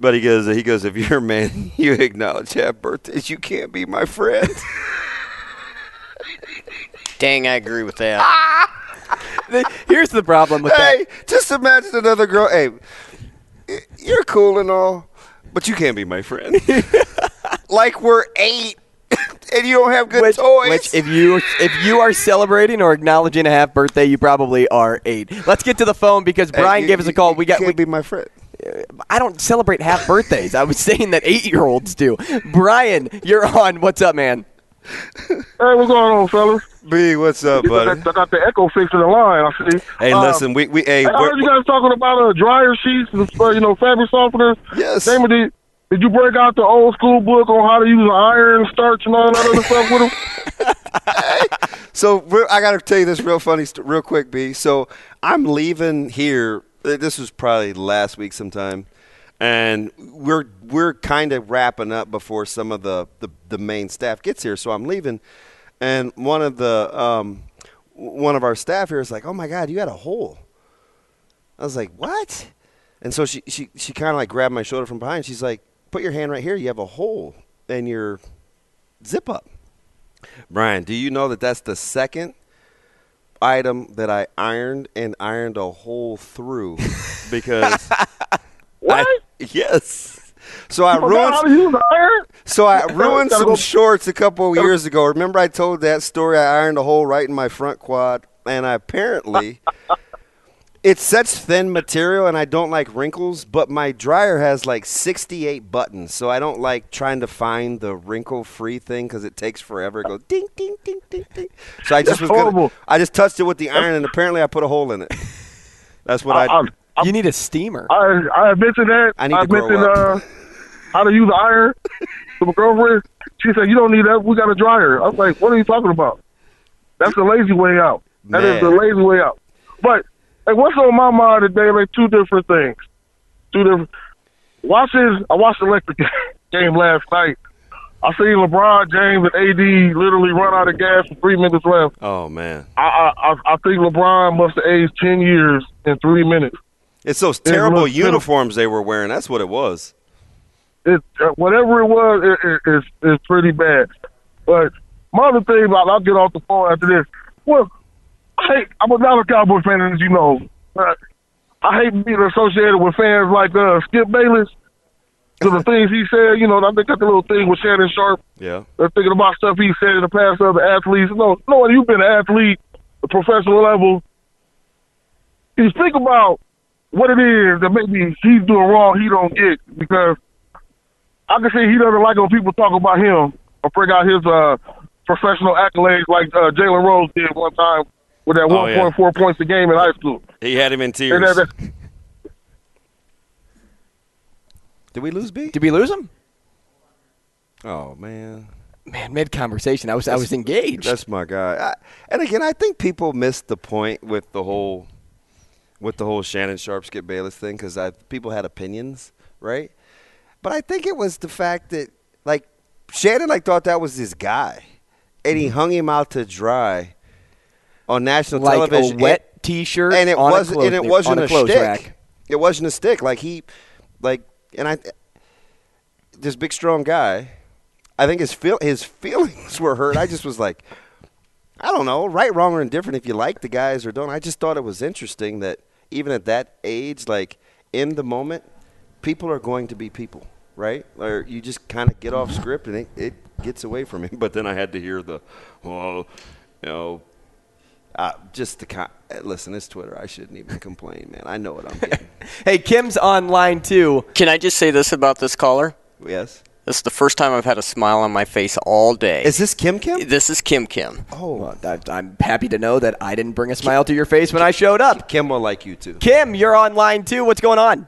But he goes, he goes, if you're a man, you acknowledge have birthdays, you can't be my friend. Dang, I agree with that. Here's the problem with that. hey, just imagine another girl. Hey, you're cool and all, but you can't be my friend. like we're eight, and you don't have good Which, toys. which, if you if you are celebrating or acknowledging a half birthday, you probably are eight. Let's get to the phone because Hey, Brian you- gave us a call. you We got. can't We, be my friend. I don't celebrate half birthdays. I was saying that eight year olds do. Brian, you're on. What's up, man? Hey, what's going on, fellas? B, what's up, buddy? I got the echo fixing the line. I see. Hey, Uh, listen, we we hey, I heard you guys talking about uh, dryer sheets, and uh, you know, fabric softeners. Yes. Damon, did, did you break out the old school book on how to use an iron, starch, and all that other stuff with them? So I got to tell you this real funny, real quick, B. So I'm leaving here. This was probably last week sometime, and we're we're kind of wrapping up before some of the, the the main staff gets here. So I'm leaving, and one of the um, one of our staff here is like, "Oh my God, you had a hole." I was like, "What?" And so she she she kind of like grabbed my shoulder from behind. She's like, "Put your hand right here. You have a hole in your zip up." Brian, do you know that that's the second item that I ironed and ironed a hole through because What? I, yes. So I You forgot how to ruined an so I ruined some shorts a couple of years ago. Remember I told that story I ironed a hole right in my front quad and I apparently it's such thin material and I don't like wrinkles, but my dryer has like 68 buttons, so I don't like trying to find the wrinkle-free thing because it takes forever. It goes ding, ding, ding, ding, ding. So I just That's was gonna. I just touched it with the iron and apparently I put a hole in it. That's what I. I, I, You need a steamer. I, I mentioned that. I need to grow up. uh, how to use an iron to my girlfriend. She said, "You don't need that. We got a dryer." I was like, "What are you talking about? That's the lazy way out. That is Man. the lazy way out." But hey, what's on my mind today? Like two different things. Two different. Watching. I watched the electric game last night. I seen LeBron James and AD literally run out of gas with three minutes left. oh man, I I I think LeBron must have aged ten years in three minutes. it's those terrible uniforms they were wearing. That's what it was. it uh, whatever it was, it, it, it's it's pretty bad. But my other thing, I'll, I'll get off the phone after this. Well, I hate, I'm a Dallas Cowboy fan, as you know. But I hate being associated with fans like uh, Skip Bayless. To the things he said, you know, I think got the little thing with Shannon Sharpe. Yeah. They're thinking about stuff he said in the past to other athletes. No, no, you've been an athlete, a professional level, you think about what it is that maybe he's doing wrong he don't get because I can say he doesn't like when people talk about him or bring out his uh, professional accolades like uh, Jalen Rose did one time with that Oh, yeah. 1.4 points a game in high school. He had him in tears. Did we lose B? Did we lose him? Oh man, Man, mid conversation, I was I was engaged. that's my guy. I, and again, I think people missed the point with the whole with the whole Shannon Sharpe Skip Bayless thing because people had opinions, right? But I think it was the fact that like Shannon like thought that was his guy, and he mm-hmm. hung him out to dry on national like television. a wet T-shirt, and it wasn't a and it wasn't a, a, stick. rack. It wasn't a stick. Like he, like, and I, this big strong guy. I think his feel his feelings were hurt. I just was like, I don't know, right, wrong, or indifferent. If you like the guys or don't, I just thought it was interesting that even at that age, like in the moment, people are going to be people, right? Or you just kind of get off script and it, it gets away from him. But then I had to hear the, well, you know, uh, just the kind. Listen, it's Twitter. I shouldn't even complain, man. I know what I'm getting. Hey, Kim's online too. Can I just say this about this caller? yes. This is the first time I've had a smile on my face all day. Is this Kim Kim? this is Kim Kim. Oh, Well, that, I'm happy to know that I didn't bring a smile to your face when I showed up. Kim will like you too. Kim, you're online too. What's going on?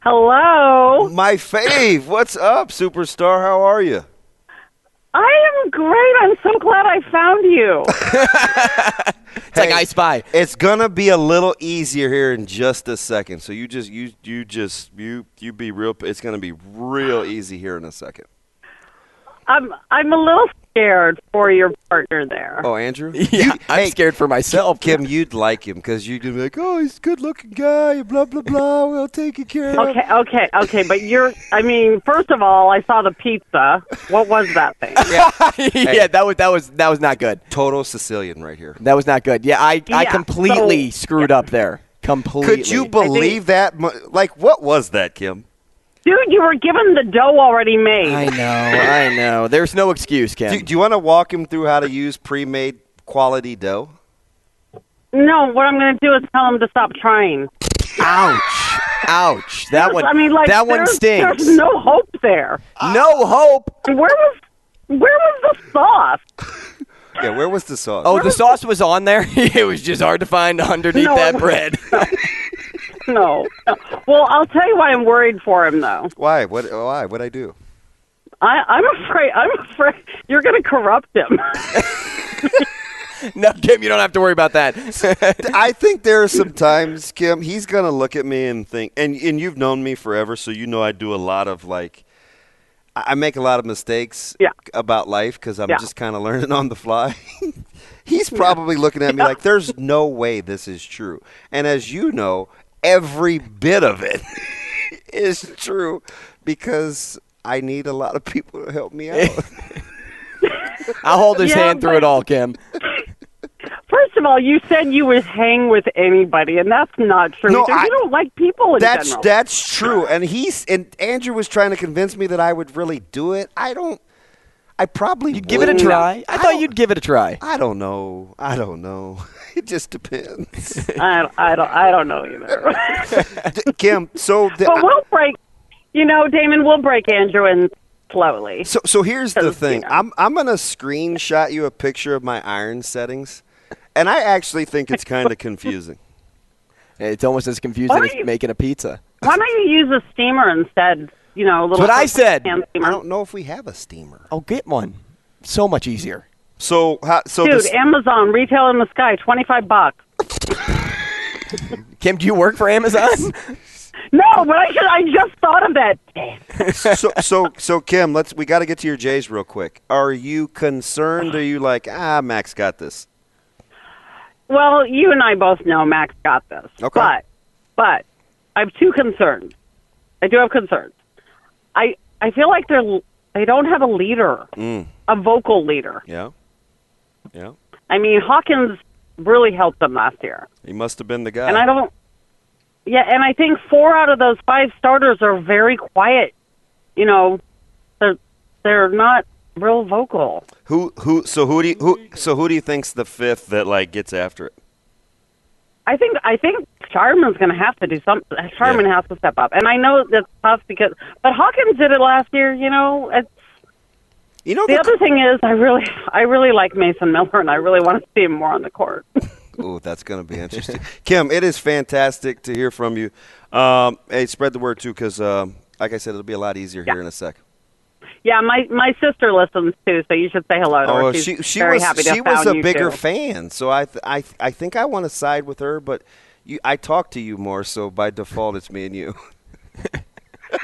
Hello. My fave. What's up, superstar? How are you? I am great. I'm so glad I found you. It's like I Spy. It's gonna be a little easier here in just a second. So you just you you just you you be real. It's gonna be real easy here in a second. I'm I'm a little scared for your partner there. Oh, Andrew. Yeah, You- I'm hey, scared for myself. Kim, you'd like him because you'd be like, oh, he's a good-looking guy. Blah blah blah. We'll take care of. Okay, okay, okay, but you're I mean, first of all, I saw the pizza. What was that thing? yeah, that was that was that was not good. Total Sicilian right here. That was not good. Yeah, I I completely so- screwed up there. Completely. Could you believe that? Like, what was that, Kim? Dude, you were given the dough already made. I know, I know. There's no excuse, Kim. Do, do you want to walk him through how to use pre-made quality dough? No, what I'm going to do is tell him to stop trying. Ouch! Ouch! That one. I mean, like that one there's, stings. There's no hope there. No hope. Where was where was the sauce? Yeah, where was the sauce? Oh, the sauce was on there. it was just hard to find underneath No, that bread. No, no. Well, I'll tell you why I'm worried for him though. Why? What? Why? What I do? I, I'm afraid. I'm afraid you're going to corrupt him. no, Kim, you don't have to worry about that. I think there are some times, Kim, he's gonna look at me and think, and and you've known me forever, so you know I do a lot of like, I I make a lot of mistakes Yeah. about life because I'm Yeah. just kind of learning on the fly. he's probably looking at me like, "There's no way this is true," and as you know, every bit of it is true because I need a lot of people to help me out. I'll hold his Yeah, hand through it all, Kim. First of all, you said you would hang with anybody, and that's not true. No, I- you don't like people in That's general. that's true, and he's and Andrew was trying to convince me that I would really do it. I don't. I probably You'd give it a try. I, thought you'd give it a try. I don't know. I don't know. It just depends. I, don't- I don't. I don't know either. Kim, so the, but we'll break. You know, Damon, we'll break Andrew in slowly. so so here's the thing. you know. I'm I'm gonna screenshot you a picture of my iron settings, and I actually think it's kind of confusing. It's almost as confusing as you- making a pizza. Why don't you use a steamer instead? You know, a little. That's what I said. I don't know if we have a steamer. I'll get one. So much easier. So how, so Dude, this, Amazon retail in the sky, twenty five bucks. Kim, do you work for Amazon? No, but I should, I just thought of that. so so so Kim, let's we got to get to your J's real quick. Are you concerned? Are you like ah Max got this? Well, you and I both know Max got this. Okay. But, but I have two concerns. I do have concerns. I I feel like they're they don't have a leader, Mm, a vocal leader. yeah, yeah. I mean, Hawkins really helped them last year, He must have been the guy. and I don't. Yeah, and I think four out of those five starters are very quiet. You know, they're they're not real vocal. Who who so who do you, who so who do you think's the fifth that like gets after it? I think I think Scheierman's going to have to do something. Scheierman has to step up, and I know that's tough because, but Hawkins did it last year. You know, it's You know, The the, other thing is, I really, I really like Mason Miller, and I really want to see him more on the court. Ooh, that's going to be interesting. Kim, it is fantastic to hear from you. Um, hey, spread the word too, because um, like I said, it'll be a lot easier here in a sec. yeah, my my sister listens too, so you should say hello to her. Oh, She's she she very was happy to she was a bigger too. fan, so I th- I th- I think I want to side with her, but you I talk to you more, so by default it's me and you.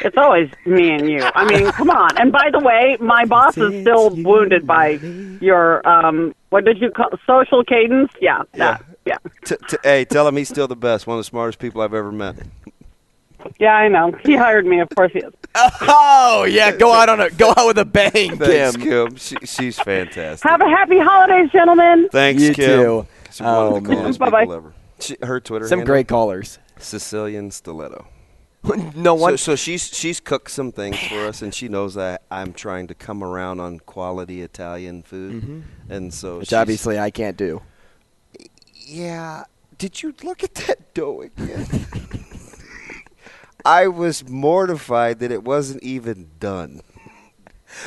It's always me and you. I mean, come on. And by the way, my boss is still wounded by your um what did you call social cadence? Yeah, that. Yeah. T- t- hey, tell him he's still the best, one of the smartest people I've ever met. Yeah, I know. He hired me, of course he is. Oh yeah, go out on a go out with a bang, Thanks, Kim. Kim. She, she's fantastic. Have a happy holidays, gentlemen. Thanks, You Kim. too. She's one of Oh, the coolest man. people Bye-bye. ever. She, her Twitter Some handle, great callers. Sicilian Stiletto. no one. So, so she's she's cooked some things for us, and she knows that I'm trying to come around on quality Italian food, mm-hmm. and so which obviously I can't do. yeah. Did you look at that dough again? I was mortified that it wasn't even done.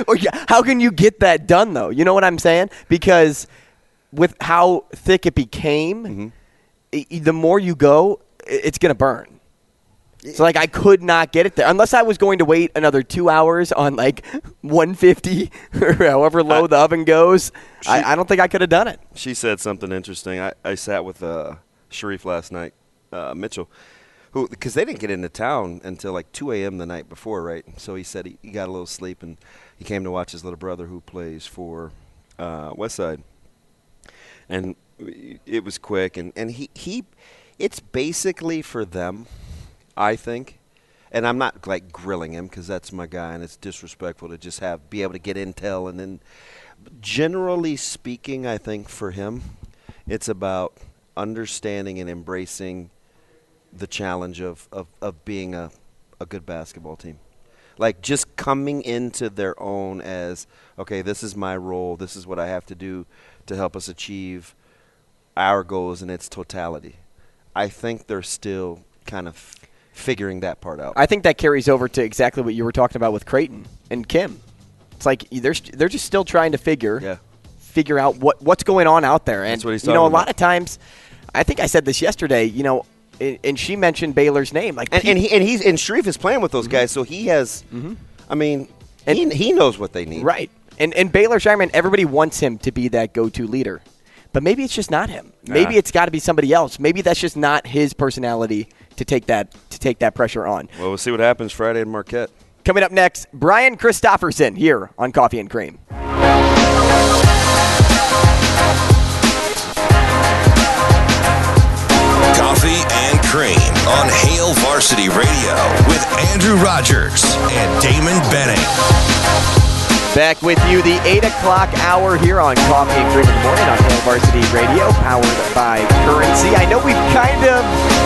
Oh yeah, how can you get that done though? You know what I'm saying? Because with how thick it became, mm-hmm. i- i- the more you go, it's gonna burn. So like I could not get it there unless I was going to wait another two hours on like 150 or however low the oven goes. I, I don't think I could have done it. She said something interesting. I, I sat with uh, Shereef last night, uh, Mitchell, who because they didn't get into town until like 2 a.m. the night before, right? So he said he, he got a little sleep and he came to watch his little brother who plays for uh, Westside, and it was quick and and he he, it's basically for them, I think. And I'm not like grilling him because that's my guy, and it's disrespectful to just have be able to get intel and then generally speaking, I think for him, it's about understanding and embracing the challenge of, of, of being a, a good basketball team. Like just coming into their own as, okay, this is my role, this is what I have to do to help us achieve our goals in its totality. I think they're still kind of figuring that part out. I think that carries over to exactly what you were talking about with Creighton and Kim. It's like they're they're just still trying to figure yeah. figure out what what's going on out there. And That's what you know, a talking lot of times, I think I said this yesterday. You know, and, and she mentioned Baylor's name. Like, and, and he and he's and Shereef is playing with those mm-hmm. guys, so he has. Mm-hmm. I mean, he, he knows what they need. right? And and Baylor Scheierman, everybody wants him to be that go-to leader, but maybe it's just not him. Maybe it's got to be somebody else. Maybe that's just not his personality to take that take that pressure on. Well, we'll see what happens Friday in Marquette. Coming up next, Brian Christopherson here on Coffee and Cream. Coffee and Cream on Hail Varsity Radio with Andrew Rogers and Damon Benning. Back with you, the 8 o'clock hour here on Coffee and Cream in the Morning on Hail Varsity Radio, powered by Currency. I know we've kind of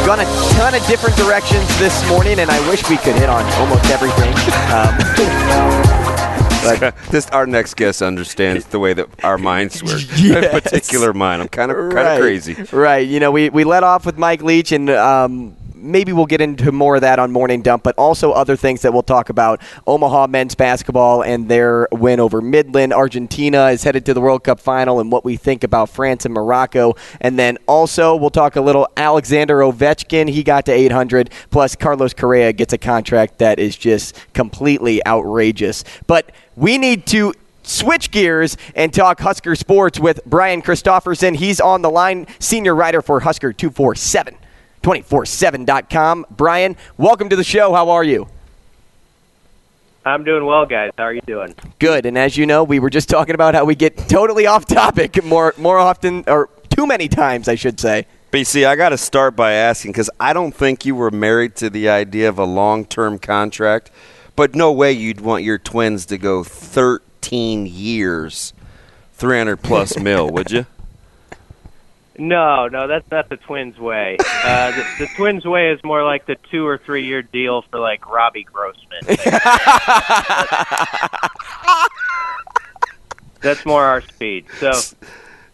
gone a ton of different directions this morning, and I wish we could hit on almost everything. Um, but This our next guest understands the way that our minds work. Yes. A particular mind. I'm kind of kind of crazy. Right. You know, we, we let off with Mike Leach, and um, maybe we'll get into more of that on Morning Dump, but also other things that we'll talk about. Omaha men's basketball and their win over Midland. Argentina is headed to the World Cup final, and what we think about France and Morocco. And then also, we'll talk a little Alexander Ovechkin. He got to 800, plus Carlos Correa gets a contract that is just completely outrageous. But we need to switch gears and talk Husker sports with Brian Christopherson. He's on the line, senior writer for Husker 247, 247.com. Brian, welcome to the show. How are you? I'm doing well, guys. How are you doing? Good. And as you know, we were just talking about how we get totally off topic more more often or too many times, I should say. BC, I got to start by asking because I don't think you were married to the idea of a long-term contract, but no way you'd want your twins to go 13 years, 300 plus mil, would you? No, no, that's not the Twins' way. Uh, the, the Twins' way is more like the two or three year deal for like Robbie Grossman. that's more our speed. So,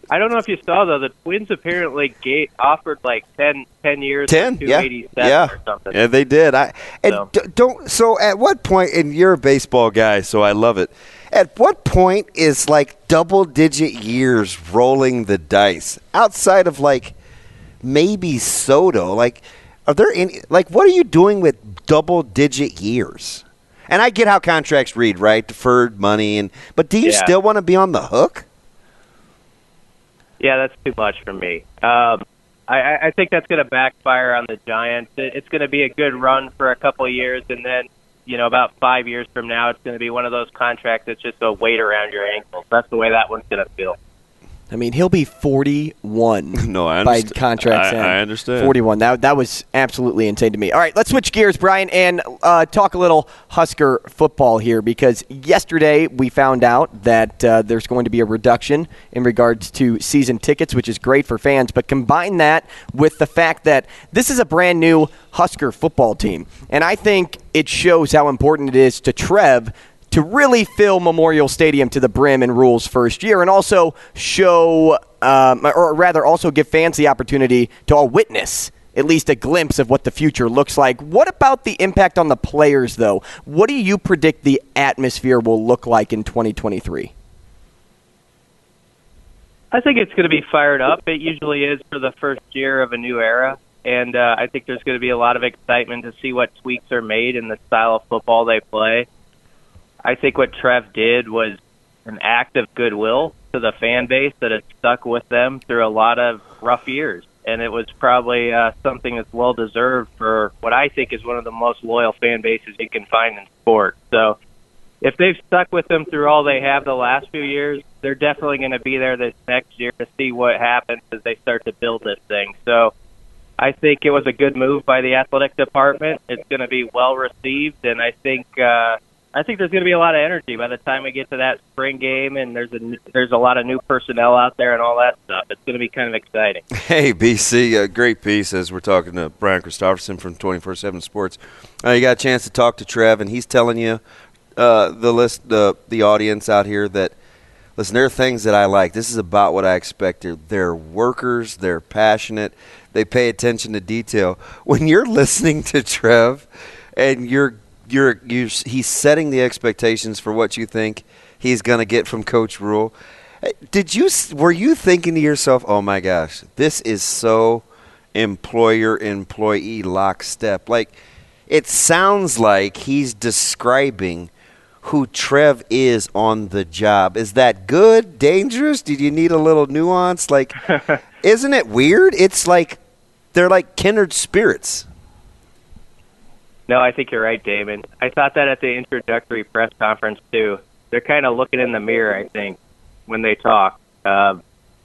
I don't know if you saw though. The Twins apparently gave, offered like 10, 10 years, Ten, yeah, yeah, or something. yeah. They did. I and So. d- don't. So at what point? And you're a baseball guy, so I love it. At what point is like double digit years rolling the dice outside of like maybe Soto? Like, are there any? Like, what are you doing with double digit years? And I get how contracts read, right? Deferred money, and but do you Yeah. still want to be on the hook? Yeah, that's too much for me. Um, I, I- think that's going to backfire on the Giants. It, it's going to be a good run for a couple of years, and then you know about five years from now, it's going to be one of those contracts that's just a weight around your ankles. That's the way that one's going to feel. I mean, he'll be 41 No, I by contract I- I understand. 41. That, that was absolutely insane to me. All right, let's switch gears, Brian, and uh, talk a little Husker football here because yesterday we found out that uh, there's going to be a reduction in regards to season tickets, which is great for fans. But combine that with the fact that this is a brand new Husker football team. And I think it shows how important it is to Trev to really fill Memorial Stadium to the brim in Rhule's first year, and also show, um, or rather, also give fans the opportunity to all witness at least a glimpse of what the future looks like. What about the impact on the players, though? What do you predict the atmosphere will look like in 2023? I think it's going to be fired up. It usually is for the first year of a new era. And uh, I think there's going to be a lot of excitement to see what tweaks are made in the style of football they play. I think what Trev did was an act of goodwill to the fan base that has stuck with them through a lot of rough years. And it was probably uh, something that's well deserved for what I think is one of the most loyal fan bases you can find in sport. So if they've stuck with them through all they have the last few years, they're definitely going to be there this next year to see what happens as they start to build this thing. So I think it was a good move by the athletic department. It's going to be well received, and I think uh, I think there's going to be a lot of energy by the time we get to that spring game, and there's a there's a lot of new personnel out there and all that stuff. It's going to be kind of exciting. Hey, BC, a great piece as we're talking to Brian Christopherson from 24 7 Sports. Uh, you got a chance to talk to Trev, and he's telling you, uh, the list, the, the audience out here, that, listen, there are things that I like. This is about what I expected. They're workers, they're passionate, they pay attention to detail. When you're listening to Trev and you're, you're, you're he's setting the expectations for what you think he's going to get from Coach Rhule. Did you were you thinking to yourself, "Oh my gosh, this is so employer employee lockstep." Like it sounds like he's describing who Trev is on the job. Is that good, dangerous? Did you need a little nuance? Like isn't it weird? It's like they're like kindred spirits. No, I think you're right, Damon. I thought that at the introductory press conference too. They're kind of looking in the mirror, I think, when they talk. Uh,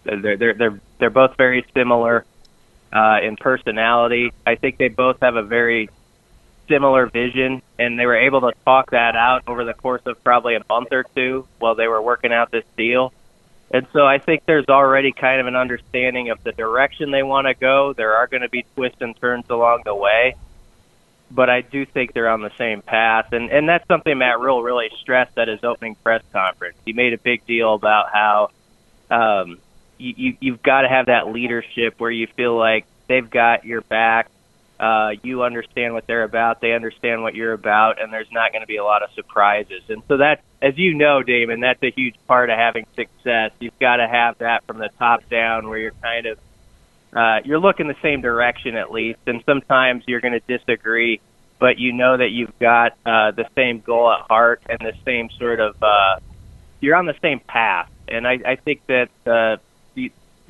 they're they're they're they're both very similar uh, in personality. I think they both have a very similar vision, and they were able to talk that out over the course of probably a month or two while they were working out this deal. And so I think there's already kind of an understanding of the direction they want to go. There are going to be twists and turns along the way, but I do think they're on the same path. And and that's something Matt Rhule really stressed at his opening press conference. He made a big deal about how um, you, you you've got to have that leadership where you feel like they've got your back. Uh, you understand what they're about. They understand what you're about, and there's not going to be a lot of surprises. And so that, as you know, Damon, that's a huge part of having success. You've got to have that from the top down, where you're kind of uh, you're looking the same direction at least. And sometimes you're going to disagree, but you know that you've got uh, the same goal at heart and the same sort of uh, you're on the same path. And I, I think that uh,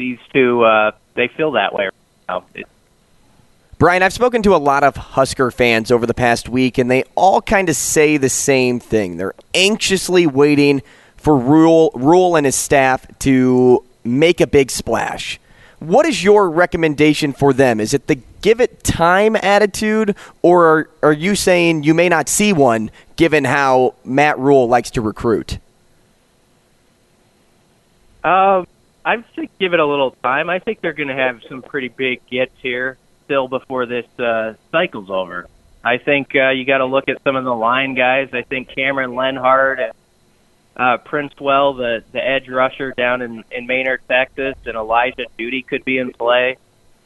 these two uh, they feel that way right now. Brian, I've spoken to a lot of Husker fans over the past week, and they all kind of say the same thing. They're anxiously waiting for Rhule, Rhule and his staff to make a big splash. What is your recommendation for them? Is it the give it time attitude, or are, you saying you may not see one given how Matt Rhule likes to recruit? Um, I think give it a little time. I think they're going to have some pretty big gets here still before this uh, cycle's over. I think uh, you got to look at some of the line guys. I think Cameron Lenhardt and uh, Princewell, the the edge rusher down in in Manor, Texas, and Elijah Duty could be in play.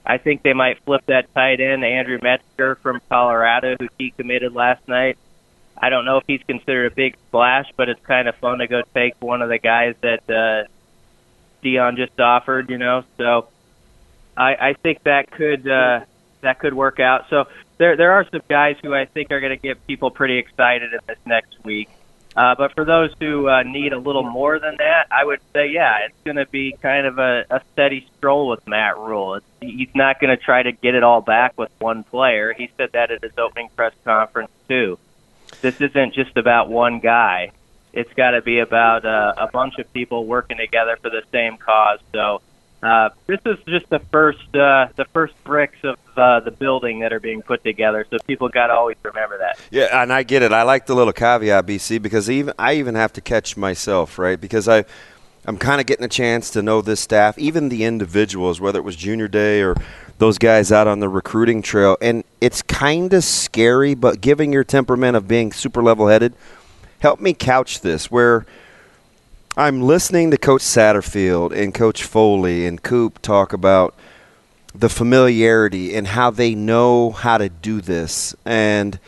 I think they might flip that tight end, Andrew Metzger from Colorado, who he committed last night. I don't know if he's considered a big splash, but it's kind of fun to go take one of the guys that uh, Deion just offered, you know. So I, I think that could uh, that could work out. So there there are some guys who I think are going to get people pretty excited in this next week. Uh, but for those who uh, need a little more than that, I would say, yeah, it's going to be kind of a, a steady stroll with Matt Rhule. It's, he's not going to try to get it all back with one player. He said that at his opening press conference too. This isn't just about one guy. It's got to be about uh, a bunch of people working together for the same cause. So uh, this is just the first uh, the first bricks of uh, the building that are being put together. So people got to always remember that. Yeah, and I get it. I like the little caveat, BC, because even I even have to catch myself, right? Because I. I'm kind of getting a chance to know this staff, even the individuals, whether it was junior day or those guys out on the recruiting trail. And it's kind of scary, but giving your temperament of being super level headed, help me couch this where I'm listening to Coach Satterfield and Coach Foley and Coop talk about the familiarity and how they know how to do this. And,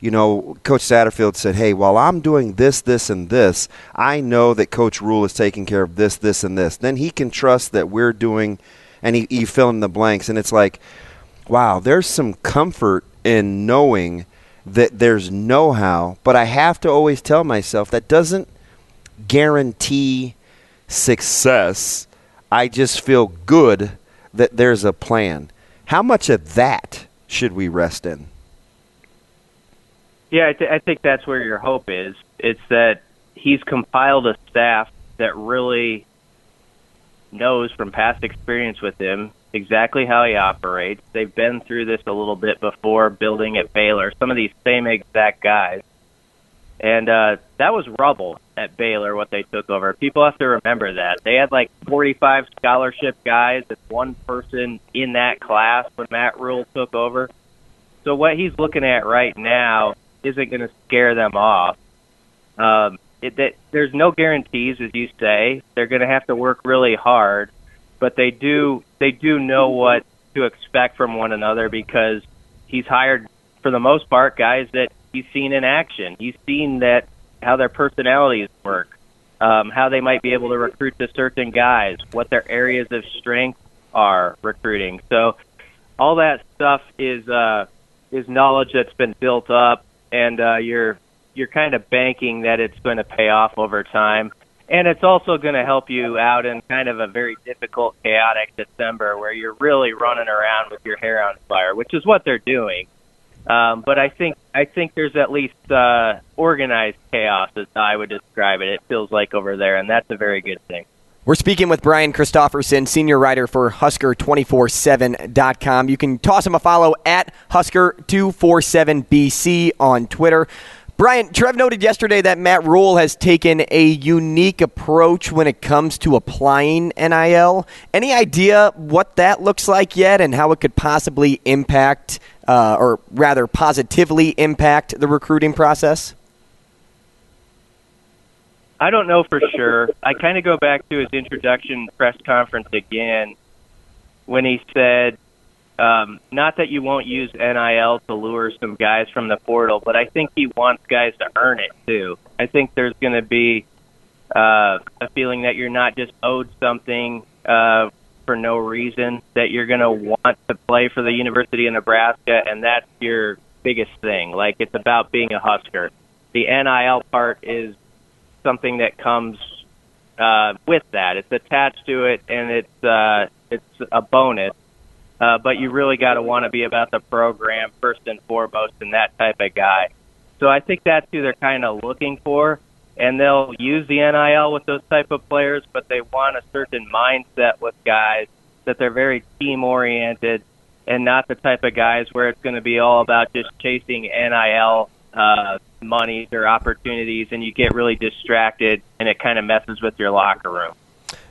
you know, Coach Satterfield said, hey, while I'm doing this, this, and this, I know that Coach Rhule is taking care of this, this, and this. Then he can trust that we're doing, and he, he fill in the blanks. And it's like, wow, there's some comfort in knowing that there's know how, but I have to always tell myself that doesn't guarantee success. I just feel good that there's a plan. How much of that should we rest in? Yeah, I, th- I think that's where your hope is. It's that he's compiled a staff that really knows from past experience with him exactly how he operates. They've been through this a little bit before building at Baylor. Some of these same exact guys. And uh, that was rubble at Baylor, what they took over. People have to remember that. They had like 45 scholarship guys and one person in that class when Matt Rhule took over. So what he's looking at right now isn't going to scare them off. Um, it, that, there's no guarantees, as you say. They're going to have to work really hard, but they do they do know what to expect from one another because he's hired, for the most part, guys that he's seen in action. He's seen that how their personalities work, um, how they might be able to recruit to certain guys, what their areas of strength are recruiting. So all that stuff is uh, is knowledge that's been built up, and uh, you're you're kind of banking that it's going to pay off over time. And it's also going to help you out in kind of a very difficult, chaotic December where you're really running around with your hair on fire, which is what they're doing. Um, but I think I think there's at least uh, organized chaos, as I would describe it. It feels like over there, and that's a very good thing. We're speaking with Brian Christopherson, senior writer for Husker247.com. You can toss him a follow at Husker247BC on Twitter. Brian, Trev noted yesterday that Matt Rhule has taken a unique approach when it comes to applying NIL. Any idea what that looks like yet and how it could possibly impact, uh, or rather positively impact, the recruiting process? I don't know for sure. I kind of go back to his introduction press conference again when he said, um, not that you won't use NIL to lure some guys from the portal, but I think he wants guys to earn it too. I think there's going to be uh, a feeling that you're not just owed something uh, for no reason, that you're going to want to play for the University of Nebraska, and that's your biggest thing. Like it's about being a Husker. The NIL part is something that comes uh, with that. It's attached to it, and it's uh, it's a bonus. Uh, but you really got to want to be about the program first and foremost, and that type of guy. So I think that's who they're kind of looking for, and they'll use the NIL with those type of players, but they want a certain mindset with guys that they're very team oriented and not the type of guys where it's going to be all about just chasing NIL uh, monies or opportunities, and you get really distracted, and it kind of messes with your locker room.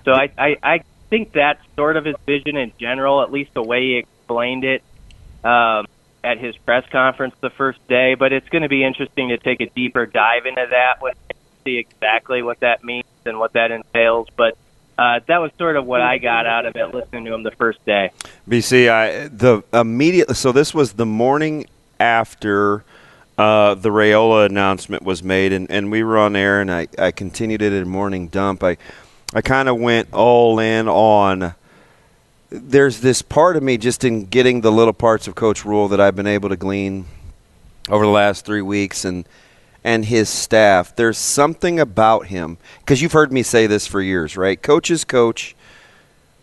So I, I, I think that's sort of his vision in general, at least the way he explained it um, at his press conference the first day. But it's going to be interesting to take a deeper dive into that with see exactly what that means and what that entails, but uh, that was sort of what I got out of it listening to him the first day. BC, I the immediate. So this was the morning after uh, the Raiola announcement was made, and, and we were on air, and I, I continued it in morning dump. I I kind of went all in on. There's this part of me just in getting the little parts of Coach Rhule that I've been able to glean over the last three weeks, and and his staff. There's something about him because you've heard me say this for years, right? Coaches coach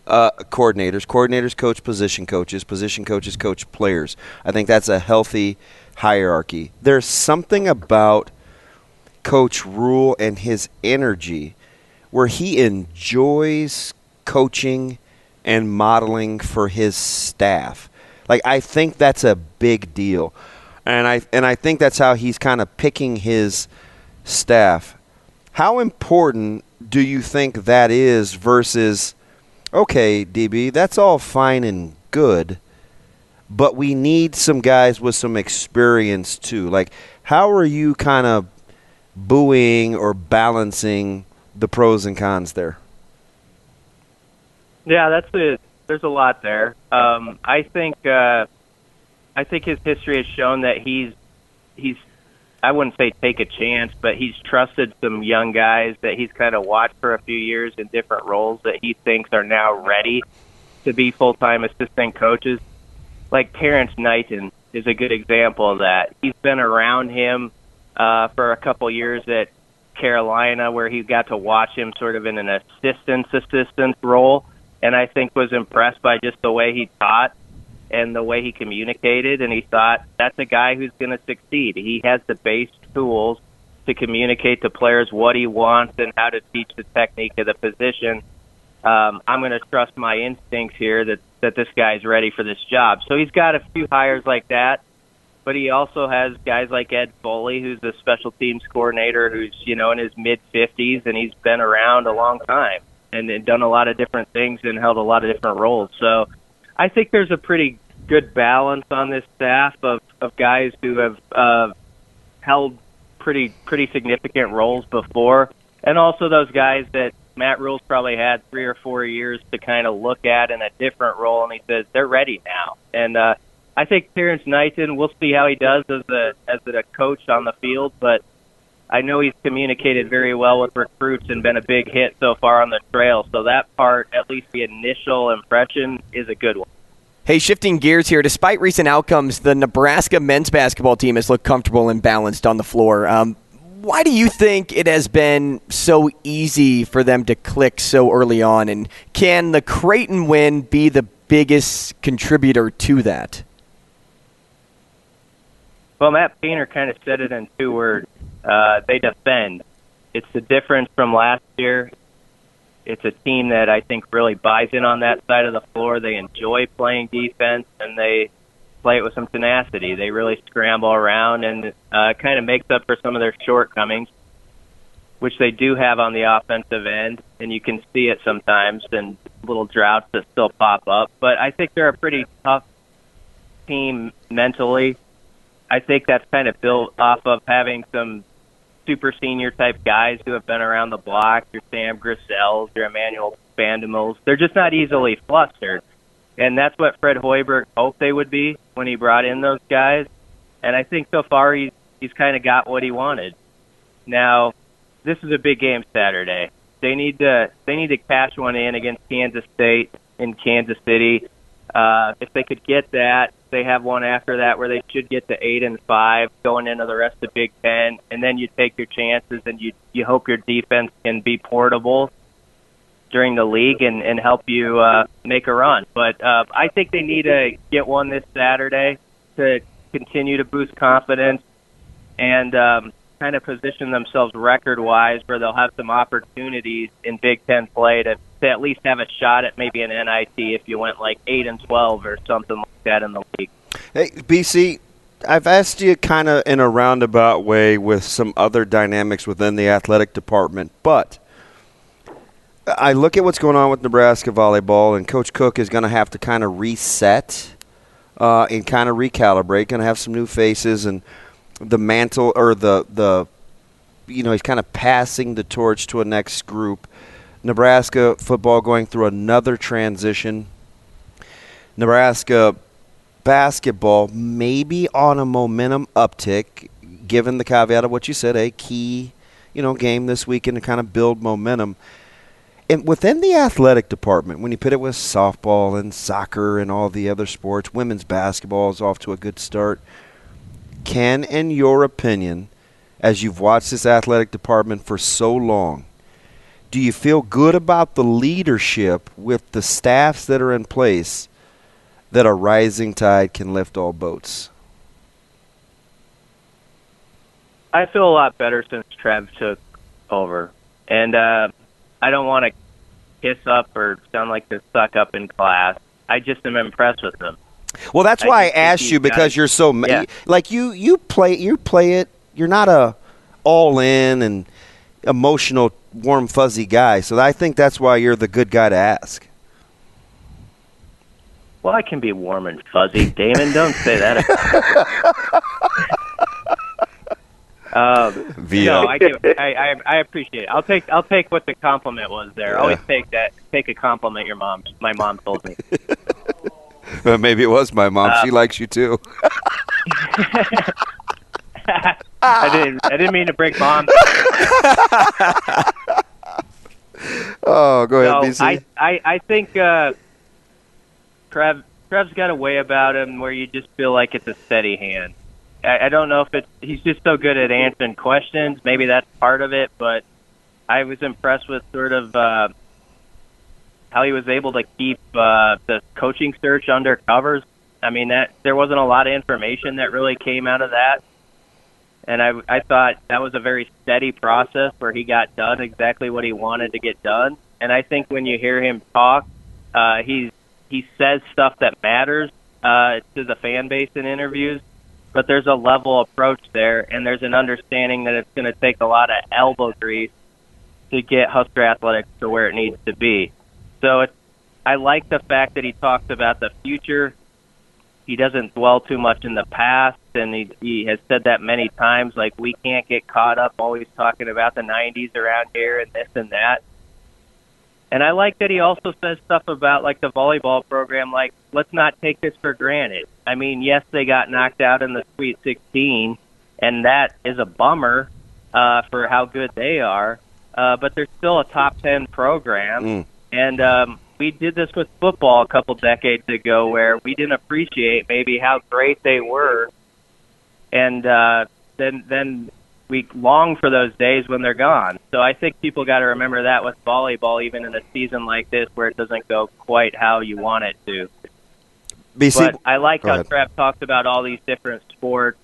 uh, coordinators, coordinators coach position coaches, position coaches coach players. I think that's a healthy hierarchy. There's something about Coach Rhule and his energy where he enjoys coaching and modeling for his staff. Like I think that's a big deal and I and I think that's how he's kind of picking his staff. How important do you think that is versus okay, DB, that's all fine and good, but we need some guys with some experience too. Like how are you kind of buoying or balancing the pros and cons there? Yeah, that's a there's a lot there. Um, I think uh, I think his history has shown that he's he's I wouldn't say take a chance, but he's trusted some young guys that he's kind of watched for a few years in different roles that he thinks are now ready to be full time assistant coaches. Like Terrence Knighton is a good example of that. He's been around him uh, for a couple years at Carolina, where he got to watch him sort of in an assistant's assistant role, and I think was impressed by just the way he taught and the way he communicated, and he thought that's a guy who's going to succeed. He has the base tools to communicate to players what he wants and how to teach the technique of the position. Um, I'm going to trust my instincts here that that this guy's ready for this job. So he's got a few hires like that, but he also has guys like Ed Foley, who's the special teams coordinator, who's you know in his mid 50s and he's been around a long time and, and done a lot of different things and held a lot of different roles. So I think there's a pretty good balance on this staff of, of guys who have uh, held pretty pretty significant roles before, and also those guys that Matt Rhule's probably had three or four years to kind of look at in a different role, and he says they're ready now. And uh, I think Terrence Knighton, we'll see how he does as a as a coach on the field, but I know he's communicated very well with recruits and been a big hit so far on the trail. So that part, at least the initial impression, is a good one. Hey, shifting gears here. Despite recent outcomes, the Nebraska men's basketball team has looked comfortable and balanced on the floor. Um, why do you think it has been so easy for them to click so early on? And can the Creighton win be the biggest contributor to that? Well, Matt Painter kind of said it in two words. Uh, they defend. It's the difference from last year. It's a team that I think really buys in on that side of the floor. They enjoy playing defense and they play it with some tenacity. They really scramble around and uh, kind of makes up for some of their shortcomings, which they do have on the offensive end, and you can see it sometimes in little droughts that still pop up. But I think they're a pretty tough team mentally. I think that's kind of built off of having some super senior type guys who have been around the block, your Sam Griesels, your Emmanuel Bandoumels. They're just not easily flustered. And that's what Fred Hoiberg hoped they would be when he brought in those guys. And I think so far he's he's kind of got what he wanted. Now, this is a big game Saturday. They need to they need to cash one in against Kansas State in Kansas City. Uh, if they could get that, they have one after that where they should get to eight and five going into the rest of Big Ten, and then you take your chances and you you hope your defense can be portable during the league and and help you uh, make a run. But uh, I think they need to get one this Saturday to continue to boost confidence and um, kind of position themselves record wise where they'll have some opportunities in Big Ten play to, to at least have a shot at maybe an NIT if you went like eight and twelve or something like that in the league. Hey, BC, I've asked you kind of in a roundabout way with some other dynamics within the athletic department, but I look at what's going on with Nebraska volleyball, and Coach Cook is going to have to kind of reset uh, and kind of recalibrate. Going to have some new faces and the mantle or the the you know, he's kind of passing the torch to a next group. Nebraska football going through another transition. Nebraska basketball maybe on a momentum uptick, given the caveat of what you said, a key, you know, game this weekend to kind of build momentum. And within the athletic department, when you put it with softball and soccer and all the other sports, women's basketball is off to a good start. Can, in your opinion, as you've watched this athletic department for so long, do you feel good about the leadership with the staffs that are in place that a rising tide can lift all boats? I feel a lot better since Trev took over, and uh, I don't want to kiss up or sound like the suck up in class. I just am impressed with them. Well, that's I why I asked you because you're so Yeah. like you you play you play it. You're not a all in and emotional warm fuzzy guy. So I think that's why you're the good guy to ask. Well, I can be warm and fuzzy, Damon. Don't say that. um, Via. no, I, give, I, I I appreciate it. I'll take I'll take what the compliment was there. Yeah. Always take that. Take a compliment. Your mom, my mom told me. Uh, Maybe it was my mom. Uh, she likes you too. I didn't I didn't mean to break mom. Oh, go ahead, no, BC. I, I, I think uh, Trev Trev's got a way about him where you just feel like it's a steady hand. I, I don't know if it's he's just so good at answering questions. Maybe that's part of it, but I was impressed with sort of uh, how he was able to keep uh, the coaching search under covers. I mean that there wasn't a lot of information that really came out of that. And I, I thought that was a very steady process where he got done exactly what he wanted to get done. And I think when you hear him talk, uh, he's he says stuff that matters uh, to the fan base in interviews. But there's a level approach there, and there's an understanding that it's going to take a lot of elbow grease to get Husker athletics to where it needs to be. So it's, I like the fact that he talks about the future. He doesn't dwell too much in the past, and he, he has said that many times. Like we can't get caught up always talking about the '90s around here and this and that. And I like that he also says stuff about like the volleyball program. Like let's not take this for granted. I mean, yes, they got knocked out in the Sweet 16, and that is a bummer uh, for how good they are. Uh, but they're still a top 10 program. Mm. And um, we did this with football a couple decades ago where we didn't appreciate maybe how great they were. And uh, then, then we long for those days when they're gone. So I think people got to remember that with volleyball, even in a season like this where it doesn't go quite how you want it to. BC, But I like how ahead. Trev talks about all these different sports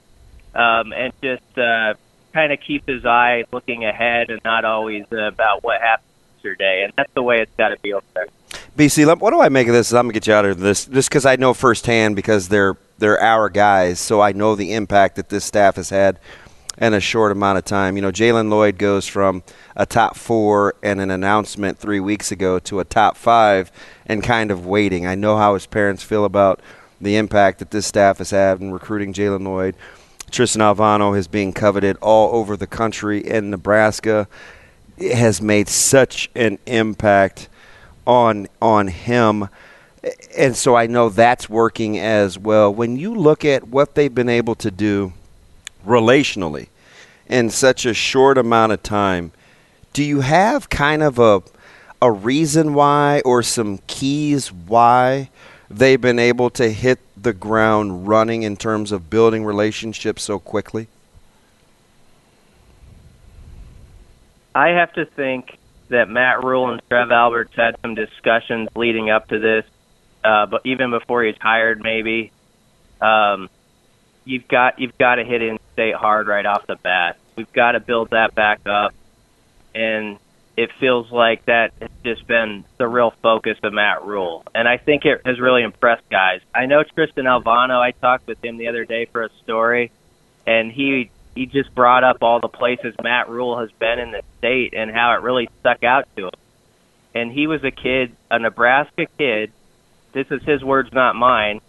um, and just uh, kind of keeps his eye looking ahead and not always uh, about what happened yesterday. And that's the way it's got to be over there. BC, what do I make of this? I'm gonna get you out of this just because I know firsthand because they're they're our guys, so I know the impact that this staff has had in a short amount of time. You know, Jalen Lloyd goes from a top four and an announcement three weeks ago to a top five and kind of waiting. I know how his parents feel about the impact that this staff has had in recruiting Jalen Lloyd. Tristan Alvano is being coveted all over the country in Nebraska. It has made such an impact on on him and so I know that's working as well. When you look at what they've been able to do relationally in such a short amount of time, do you have kind of a a reason why or some keys why they've been able to hit the ground running in terms of building relationships so quickly? I have to think that Matt Rhule and Trev Alberts had some discussions leading up to this, uh, but even before he's hired, maybe. Um, you've got you've got to hit in state hard right off the bat. We've got to build that back up, and it feels like that has just been the real focus of Matt Rhule, and I think it has really impressed guys. I know Tristan Alvano. I talked with him the other day for a story, and he he just brought up all the places Matt Rhule has been in the state and how it really stuck out to him. And he was a kid, a Nebraska kid. This is his words, not mine.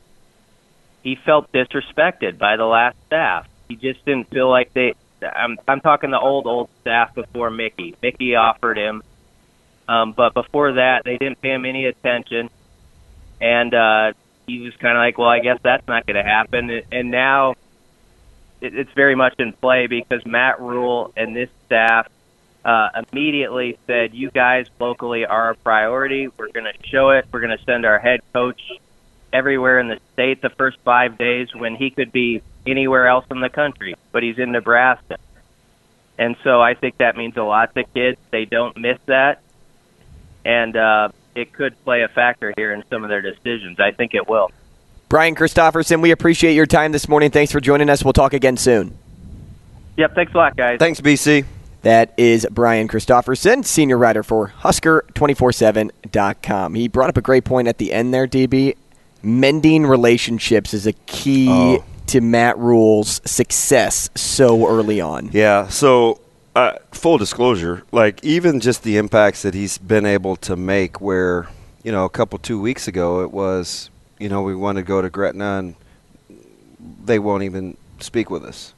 He felt disrespected by the last staff. He just didn't feel like they I'm I'm talking the old old staff before Mickey. Mickey offered him, um, but before that they didn't pay him any attention, and uh, he was kind of like, well, I guess that's not going to happen. And now it, it's very much in play because Matt Rhule and this staff uh, immediately said, "You guys locally are a priority. We're going to show it. We're going to send our head coach everywhere in the state the first five days when he could be anywhere else in the country, but he's in Nebraska." And so I think that means a lot to kids. They don't miss that, and uh, it could play a factor here in some of their decisions. I think it will. Brian Christopherson, we appreciate your time this morning. Thanks for joining us. We'll talk again soon. Yep. Thanks a lot, guys. Thanks, BC. That is Brian Christopherson, senior writer for Husker247.com. He brought up a great point at the end there, DB. Mending relationships is a key Oh. to Matt Rhule's success so early on. Yeah. So, uh, full disclosure, like even just the impacts that he's been able to make, where you know a couple two weeks ago it was, you know, we want to go to Gretna and they won't even speak with us.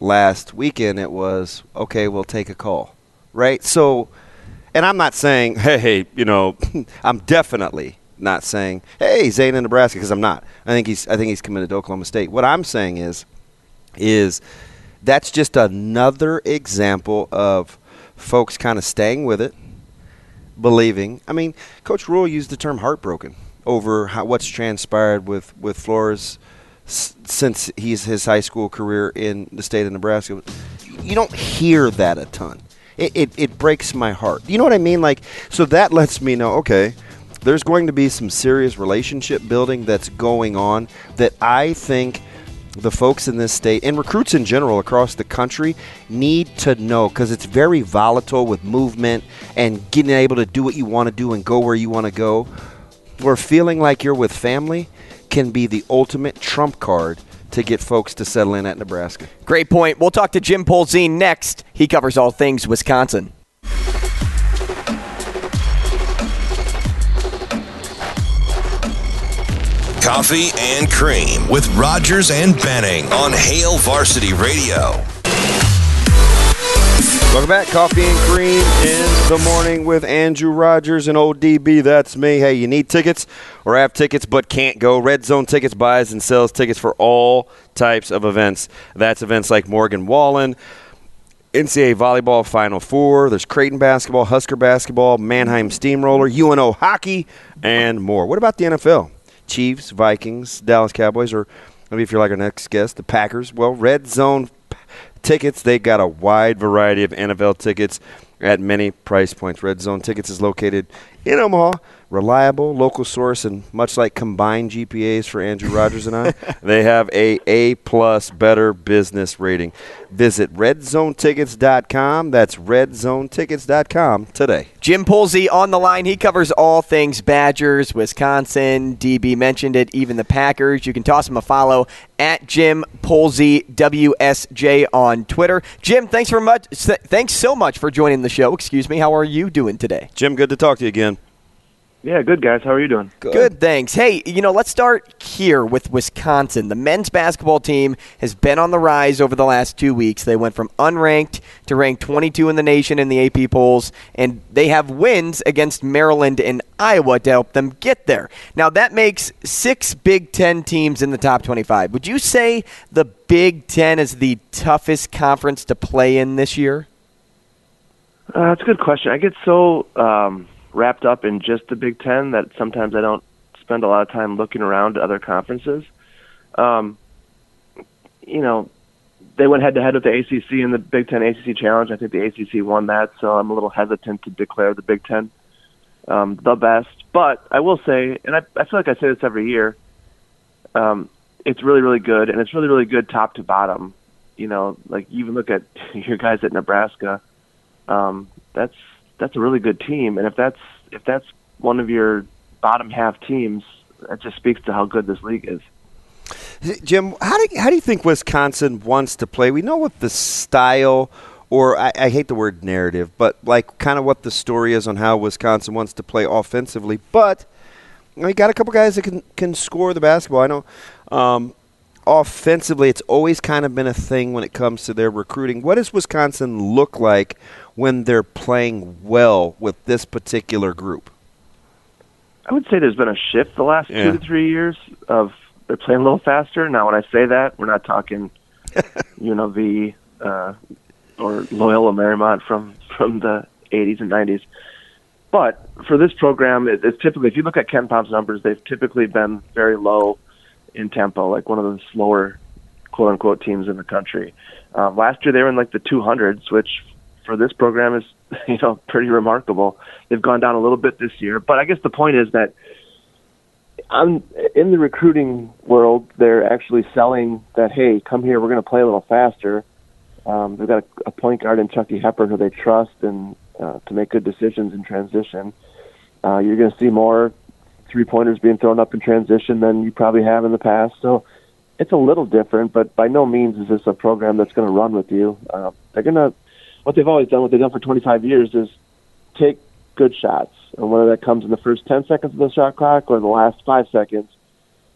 Last weekend it was okay. We'll take a call, right? So, and I'm not saying, hey, you know, I'm definitely not saying, hey, Zane in Nebraska, because I'm not. I think he's, I think he's committed to Oklahoma State. What I'm saying is, is that's just another example of folks kind of staying with it, believing. I mean, Coach Rhule used the term heartbroken over how, what's transpired with with Flores since he's his high school career in the state of Nebraska. You don't hear that a ton. It, it, it breaks my heart. You know what I mean? Like, so that lets me know, okay, there's going to be some serious relationship building that's going on that I think the folks in this state and recruits in general across the country need to know because it's very volatile with movement and getting able to do what you want to do and go where you want to go. Where feeling like you're with family can be the ultimate trump card to get folks to settle in at Nebraska. Great point. We'll talk to Jim Polzin next. He covers all things Wisconsin. Coffee and Cream with Rogers and Benning on Hail Varsity Radio. Welcome back, Coffee and Cream in the morning with Andrew Rogers and ODB. That's me. Hey, you need tickets or have tickets but can't go? Red Zone Tickets buys and sells tickets for all types of events. That's events like Morgan Wallen, NCAA Volleyball Final Four. There's Creighton basketball, Husker basketball, Mannheim Steamroller, UNO hockey, and more. What about the NFL? Chiefs, Vikings, Dallas Cowboys, or maybe if you're like our next guest, the Packers. Well, Red Zone tickets. They got a wide variety of NFL tickets at many price points. Red Zone Tickets is located in Omaha. Reliable local source, and much like combined GPAs for Andrew Rogers and I, they have a A plus better business rating. Visit RedZoneTickets.com. That's RedZoneTickets.com today. Jim Polzin on the line. He covers all things Badgers, Wisconsin. DB mentioned it, even the Packers. You can toss him a follow at Jim Polzin WSJ on Twitter. Jim, thanks for much. Thanks so much for joining the show. Excuse me. How are you doing today? Jim, good to talk to you again. Yeah, good guys. How are you doing? Good. good. thanks. Hey, you know, let's start here with Wisconsin. The men's basketball team has been on the rise over the last two weeks. They went from unranked to ranked 22 in the nation in the AP polls, and they have wins against Maryland and Iowa to help them get there. Now, that makes six Big Ten teams in the top 25. Would you say the Big Ten is the toughest conference to play in this year? Uh, that's a good question. I get so um, wrapped up in just the Big Ten that sometimes I don't spend a lot of time looking around to other conferences. Um, you know, they went head to head with the ACC in the Big Ten ACC Challenge. I think the ACC won that, so I'm a little hesitant to declare the Big Ten um, the best. But I will say, and I, I feel like I say this every year, um, it's really, really good, and it's really, really good top to bottom. You know, like you even look at your guys at Nebraska. Um, that's that's a really good team, and if that's if that's one of your bottom half teams, that just speaks to how good this league is. Jim, how do you, how do you think Wisconsin wants to play? We know what the style, or I, I hate the word narrative, but like kind of what the story is on how Wisconsin wants to play offensively. But you, know, you got a couple guys that can can score the basketball. I know um, offensively, it's always kind of been a thing when it comes to their recruiting. What does Wisconsin look like when they're playing well with this particular group? I would say there's been a shift the last Yeah. two to three years of they're playing a little faster. Now, when I say that, we're not talking you UNLV uh, or Loyola Marymount from from the 80s and 90s. But for this program, it, it's typically if you look at KenPom's numbers, they've typically been very low in tempo, like one of the slower quote unquote teams in the country. Um, last year they were in like the 200s, which for this program is you know pretty remarkable. They've gone down a little bit this year, but I guess the point is that I'm in the recruiting world. They're actually selling that hey, come here, we're going to play a little faster. Um, they've got a, a point guard in Chucky Hepburn who they trust and uh, to make good decisions in transition. Uh, you're going to see more three pointers being thrown up in transition than you probably have in the past. So it's a little different, but by no means is this a program that's going to run with you. Uh, they're going to, what they've always done, what they've done for 25 years is take good shots. And whether that comes in the first 10 seconds of the shot clock or the last five seconds,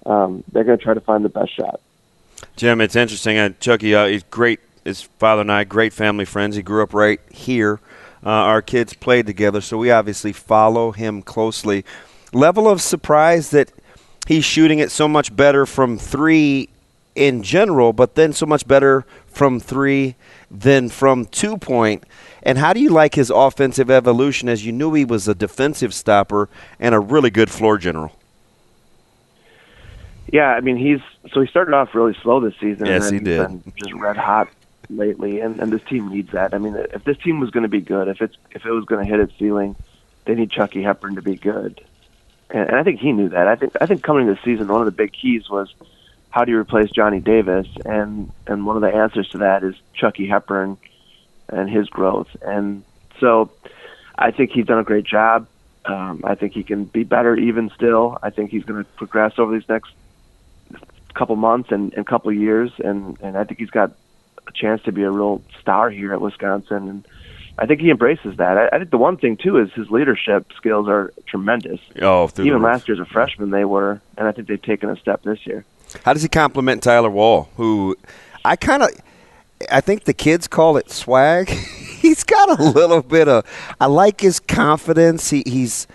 um, they're going to try to find the best shot. Jim, it's interesting. Uh, Chucky, uh, he's great. His father and I, great family friends. He grew up right here. Uh, our kids played together, so we obviously follow him closely. Level of surprise that he's shooting it so much better from three in general, but then so much better from three than from two point. And how do you like his offensive evolution as you knew he was a defensive stopper and a really good floor general? Yeah, I mean he's so he started off really slow this season. Yes, and he did. Just red hot lately, and and this team needs that. I mean, if this team was going to be good, if it's if it was going to hit its ceiling, they need Chucky Hepburn to be good. And, and I think he knew that. I think I think coming into the season, one of the big keys was how do you replace Johnny Davis, and and one of the answers to that is Chucky Hepburn and his growth. And so, I think he's done a great job. Um, I think he can be better even still. I think he's going to progress over these next couple months and, and couple years, and and I think he's got a chance to be a real star here at Wisconsin, and I think he embraces that. I, I think the one thing too is his leadership skills are tremendous. Oh, even last year as a freshman they were, and I think they've taken a step this year. How does he compliment Tyler Wahl, who I kind of, I think the kids call it swag. he's got a little bit of. I like his confidence. He, he's.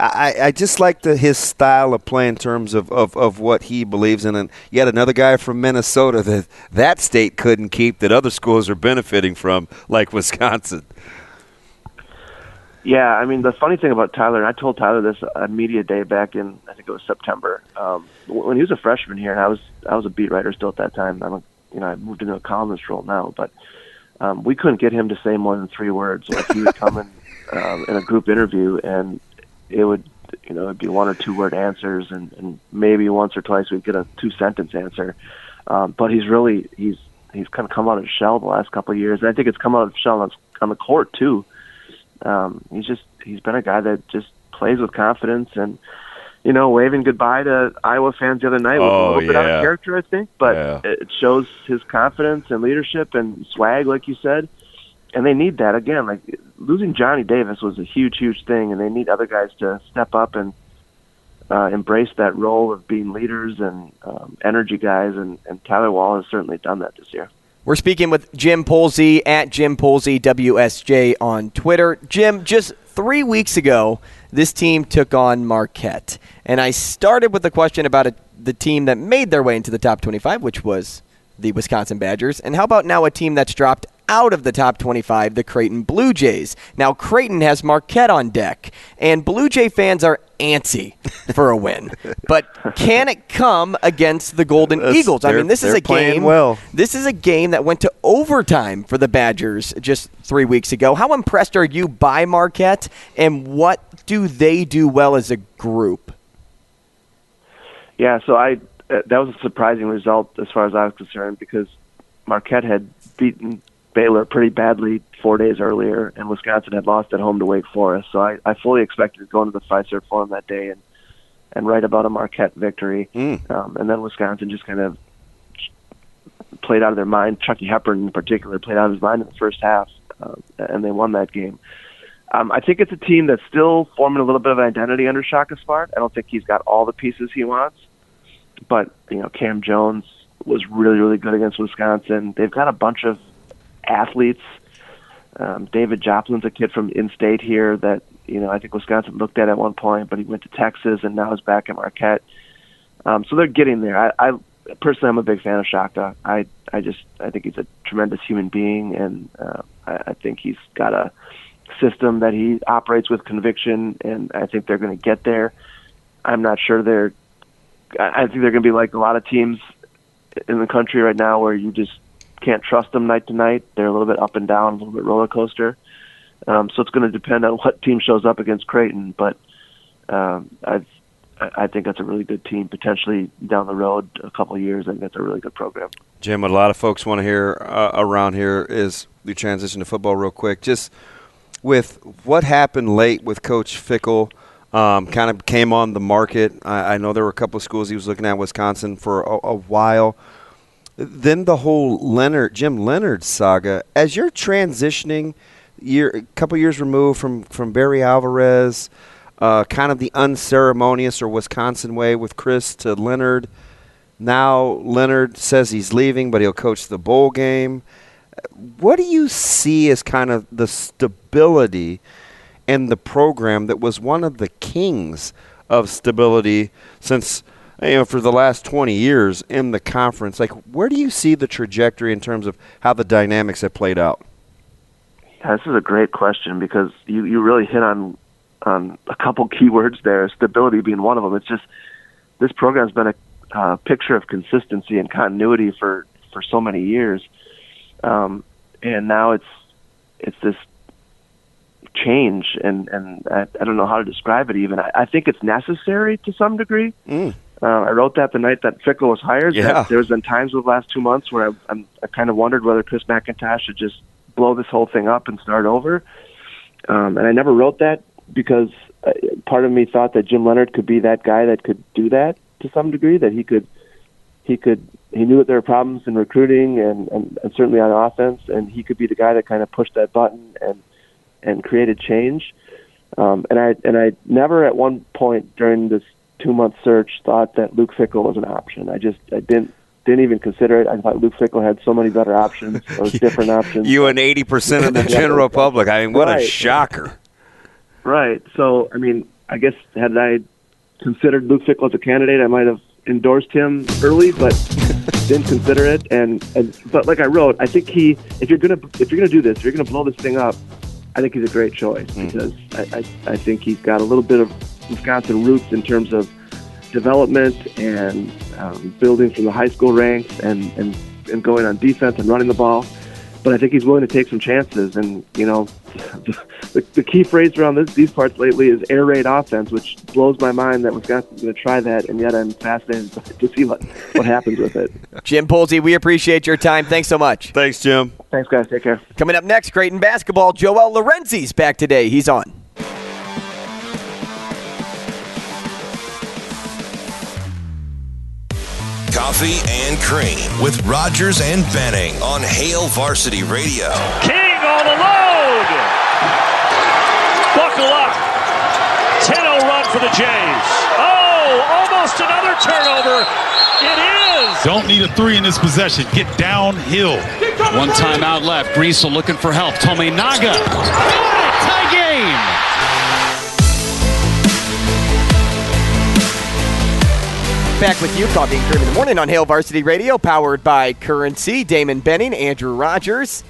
I, I just like the, his style of play in terms of, of, of what he believes in. And yet another guy from Minnesota that that state couldn't keep that other schools are benefiting from, like Wisconsin. Yeah, I mean the funny thing about Tyler, and I told Tyler this at media day back in I think it was September um, when he was a freshman here, and I was I was a beat writer still at that time. I'm a, you know I moved into a columnist role now, but um, we couldn't get him to say more than three words. Like he would come in um, in a group interview, and it would you know it'd be one or two word answers, and, and maybe once or twice we'd get a two sentence answer. Um, but he's really he's he's kind of come out of his shell the last couple of years, and I think it's come out of his shell on, on the court too um, he's just he's been a guy that just plays with confidence and you know waving goodbye to Iowa fans the other night was Oh, a little bit out of character I think but Yeah. it shows his confidence and leadership and swag like you said. And they need that again. Like losing Johnny Davis was a huge huge thing and they need other guys to step up and uh, embrace that role of being leaders and um, energy guys and, and Tyler Wahl has certainly done that this year We're speaking with Jim Polzin at Jim Polzin WSJ on Twitter. Jim, just three weeks ago, this team took on Marquette, and I started with a question about a, the team that made their way into the top 25, which was the Wisconsin Badgers. And how about now a team that's dropped out of the top 25, the Creighton Blue Jays? Now Creighton has Marquette on deck, and Blue Jay fans are antsy for a win. but can it come against the Golden That's- Eagles? I mean, this is a game. well. This is a game that went to overtime for the Badgers just three weeks ago. How impressed are you by Marquette, and what do they do well as a group? Yeah, so I uh, that was a surprising result as far as I was concerned because Marquette had beaten Baylor pretty badly four days earlier, and Wisconsin had lost at home to Wake Forest. So I, I fully expected to go into the Fiserv Forum that day and and write about a Marquette victory, Mm. um, and then Wisconsin just kind of played out of their mind. Chucky Hepburn in particular played out of his mind in the first half, uh, and they won that game. Um, I think it's a team that's still forming a little bit of identity under Shaka Smart. I don't think he's got all the pieces he wants, but you know Cam Jones was really really good against Wisconsin. They've got a bunch of athletes. Um, David Joplin's a kid from in-state here that you know I think Wisconsin looked at at one point, but he went to Texas and now is back at Marquette. Um, so they're getting there. I, I personally, I'm a big fan of Shaka. I I just I think he's a tremendous human being, and uh, I, I think he's got a system that he operates with conviction, and I think they're going to get there. I'm not sure they're. I think they're going to be like a lot of teams in the country right now, where you just can't trust them night to night. They're a little bit up and down, a little bit roller coaster. Um, so it's going to depend on what team shows up against Creighton, but um, I I think that's a really good team. Potentially down the road, a couple of years, I think that's a really good program. Jim, what a lot of folks want to hear uh, around here is we transition to football real quick. Just with what happened late with Coach Fickell, um, kind of came on the market. I, I know there were a couple of schools he was looking at, Wisconsin, for a, a while. Then the whole Leonhard, Jim Leonhard saga. As you're transitioning, year, a couple years removed from from Barry Alvarez, uh, kind of the unceremonious or Wisconsin way with Chris to Leonhard. Now Leonhard says he's leaving, but he'll coach the bowl game. What do you see as kind of the stability in the program that was one of the kings of stability since you know for the last 20 years in the conference? Like, where do you see the trajectory in terms of how the dynamics have played out? Yeah, this is a great question because you, you really hit on on a couple key words there, stability being one of them. It's just this program's been a uh, picture of consistency and continuity for for so many years, um, and now it's it's this change, and and I, I don't know how to describe it. Even I, I think it's necessary to some degree. Mm. Uh, I wrote that the night that Fickell was hired. Yeah. There's been times over the last two months where I, I'm, I kind of wondered whether Chris McIntosh should just blow this whole thing up and start over. Um, and I never wrote that because uh, part of me thought that Jim Leonhard could be that guy that could do that to some degree. That he could, he could, he knew that there were problems in recruiting and, and, and certainly on offense, and he could be the guy that kind of pushed that button and and created change. Um, and I and I never at one point during this two month search thought that Luke Fickell was an option. I just I didn't didn't even consider it. I thought Luke Fickell had so many better options or different options. You and 80% of the general public. I mean, what a shocker. Right. So I mean, I guess had I considered Luke Fickell as a candidate, I might have endorsed him early, but didn't consider it. And, and but like I wrote, I think he if you're gonna if you're gonna do this, if you're gonna blow this thing up, I think he's a great choice because I, I I think he's got a little bit of Wisconsin roots in terms of development and um, building from the high school ranks and, and and going on defense and running the ball. But I think he's willing to take some chances. And you know, the, the key phrase around this, these parts lately is air raid offense, which blows my mind that Wisconsin's going to try that. And yet I'm fascinated to see what what happens with it. Jim Polzin, we appreciate your time. Thanks so much. Thanks, Jim. Thanks, guys. Take care. Coming up next, Creighton basketball. Joel Lorenzi's back today. He's on. Coffee and Cream with Rogers and Benning on Hail Varsity Radio. King on the load. Buckle up. 10-0 run for the Jays. Oh, almost another turnover. It is. Don't need a three in this possession. Get downhill. One timeout left. Griesel looking for help. Tominaga. Tie game. Back with you, Coffee and Cream in the morning on Hail Varsity Radio, powered by Currency. Damon Benning, Andrew Rogers.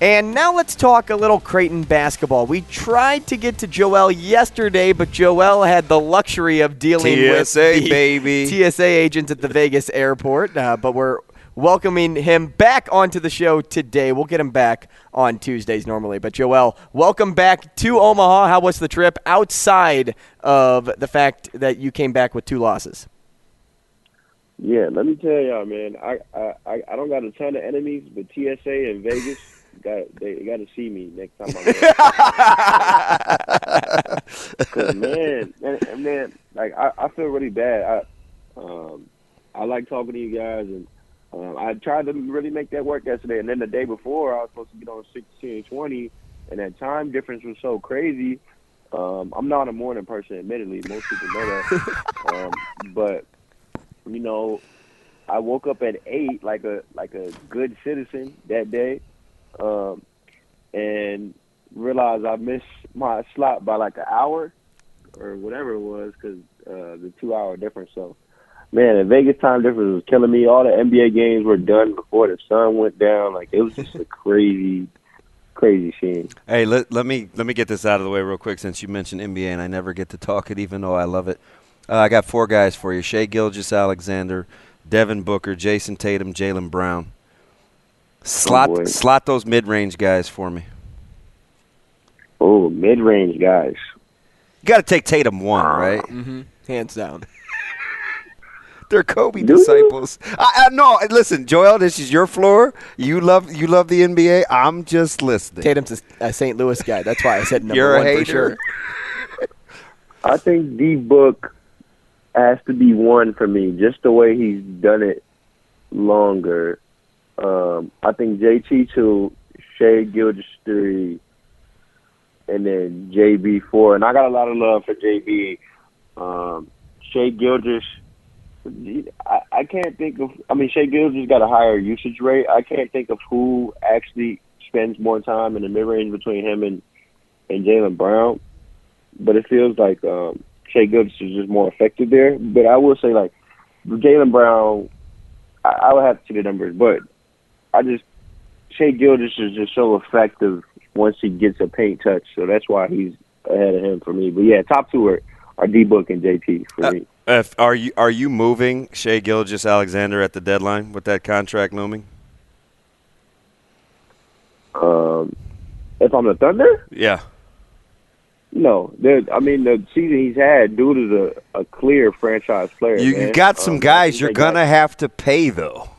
And now let's talk a little Creighton basketball. We tried to get to Joel yesterday, but Joel had the luxury of dealing with TSA, the baby. TSA agents at the Vegas airport. Uh, but we're welcoming him back onto the show today. We'll get him back on Tuesdays normally. But Joel, welcome back to Omaha. How was the trip outside of the fact that you came back with two losses? Yeah, let me tell y'all, man. I I I I don't got a ton of enemies, but TSA in Vegas got they got to see me next time I'm man, man, and man, like I, I feel really bad. I um I like talking to you guys, and um, I tried to really make that work yesterday. And then the day before, I was supposed to get on sixteen twenty, and and that time difference was so crazy. Um, I'm not a morning person, admittedly. Most people know that, um, but you know, I woke up at eight like a like a good citizen that day, um, and realized I missed my slot by like an hour or whatever it was because uh, the two hour difference. So, man, the Vegas time difference was killing me. All the NBA games were done before the sun went down. Like it was just a crazy, crazy scene. Hey, let, let me let me get this out of the way real quick since you mentioned NBA and I never get to talk it even though I love it. Uh, I got four guys for you: Shai Gilgeous, Alexander, Devin Booker, Jayson Tatum, Jaylen Brown. Slot boy. slot those mid range guys for me. Oh, mid range guys. You got to take Tatum one, right? Mm-hmm. Hands down. They're Kobe disciples. I, I no, listen, Joel. This is your floor. You love you love the NBA. I'm just listening. Tatum's a, a St. Louis guy. That's why I said number You're a one for hater. sure. I think D Book has to be one for me, just the way he's done it longer. Um, I think JT two, Shai Gilgeous three, and then JB four. And I got a lot of love for JB. Um, Shai Gilgeous, I, I can't think of. I mean, Shai Gilgeous got a higher usage rate. I can't think of who actually spends more time in the mid range between him and and Jaylen Brown but it feels like um, Shai Gilgeous is just more effective there. But I will say, like Jaylen Brown, I, I would have to see the numbers, but I just Shai Gilgeous is just so effective once he gets a paint touch, so that's why he's ahead of him for me. But yeah, top two are, are D Book and JT for me. If, are you are you moving Shai Gilgeous Alexander at the deadline with that contract looming? Um, if I'm the Thunder, Yeah. No. I mean, the season he's had, dude is a, a clear franchise player. You, you got some Um, guys you're gonna have to pay though.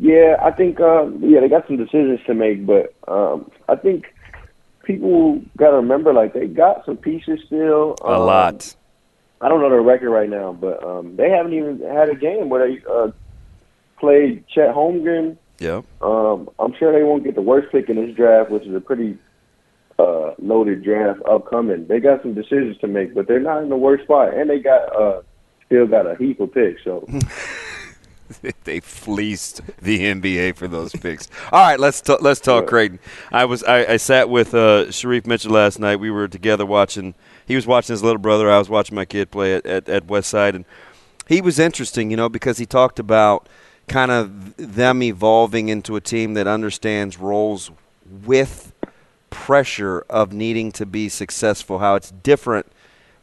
Yeah, I think um, yeah they got some decisions to make, but um, I think people got to remember like they got some pieces still. A Um, lot. I don't know their record right now, but um, they haven't even had a game where they uh, played Chet Holmgren. Yeah. Um, I'm sure they won't get the worst pick in this draft, which is a pretty uh, loaded draft upcoming. They got some decisions to make, but they're not in the worst spot, and they got uh, still got a heap of picks. So. they fleeced the NBA for those picks. All right, let's t- let's talk Creighton. I was I, I sat with uh, Shereef Mitchell last night. We were together watching. He was watching his little brother. I was watching my kid play at, at, at West Side, and he was interesting, you know, because he talked about kind of them evolving into a team that understands roles with pressure of needing to be successful. How it's different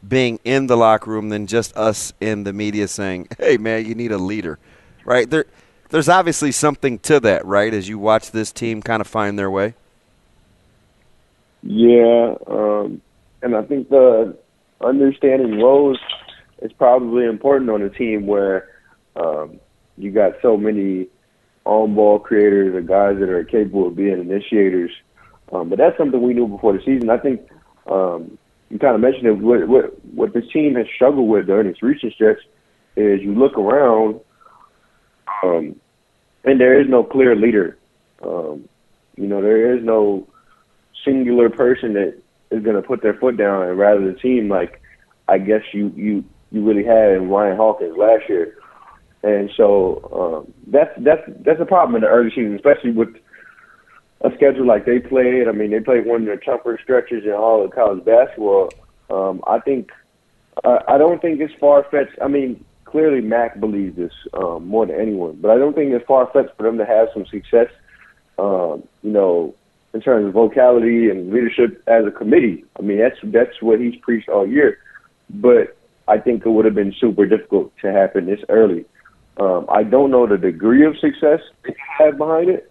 being in the locker room than just us in the media saying, "Hey, man, you need a leader." Right there, there's obviously something to that, right? As you watch this team kind of find their way. Yeah, um, and I think the understanding roles is probably important on a team where um, you got so many on-ball creators or guys that are capable of being initiators. Um, but that's something we knew before the season. I think um, you kind of mentioned it. What, what what this team has struggled with during its recent stretch is you look around, um, and there is no clear leader. Um, you know, there is no singular person that is going to put their foot down and rather the team like I guess you you you really had in Ryan Hawkins last year. And so um, that's that's that's a problem in the early season, especially with a schedule like they played. I mean, they played one of the tougher stretches in all of college basketball. Um, I think I, don't think it's far fetched. I mean, clearly Mac believes this um, more than anyone, but I don't think it's far fetched for them to have some success. Um, you know, in terms of vocality and leadership as a committee. I mean, that's that's what he's preached all year. But I think it would have been super difficult to happen this early. Um, I don't know the degree of success they have behind it,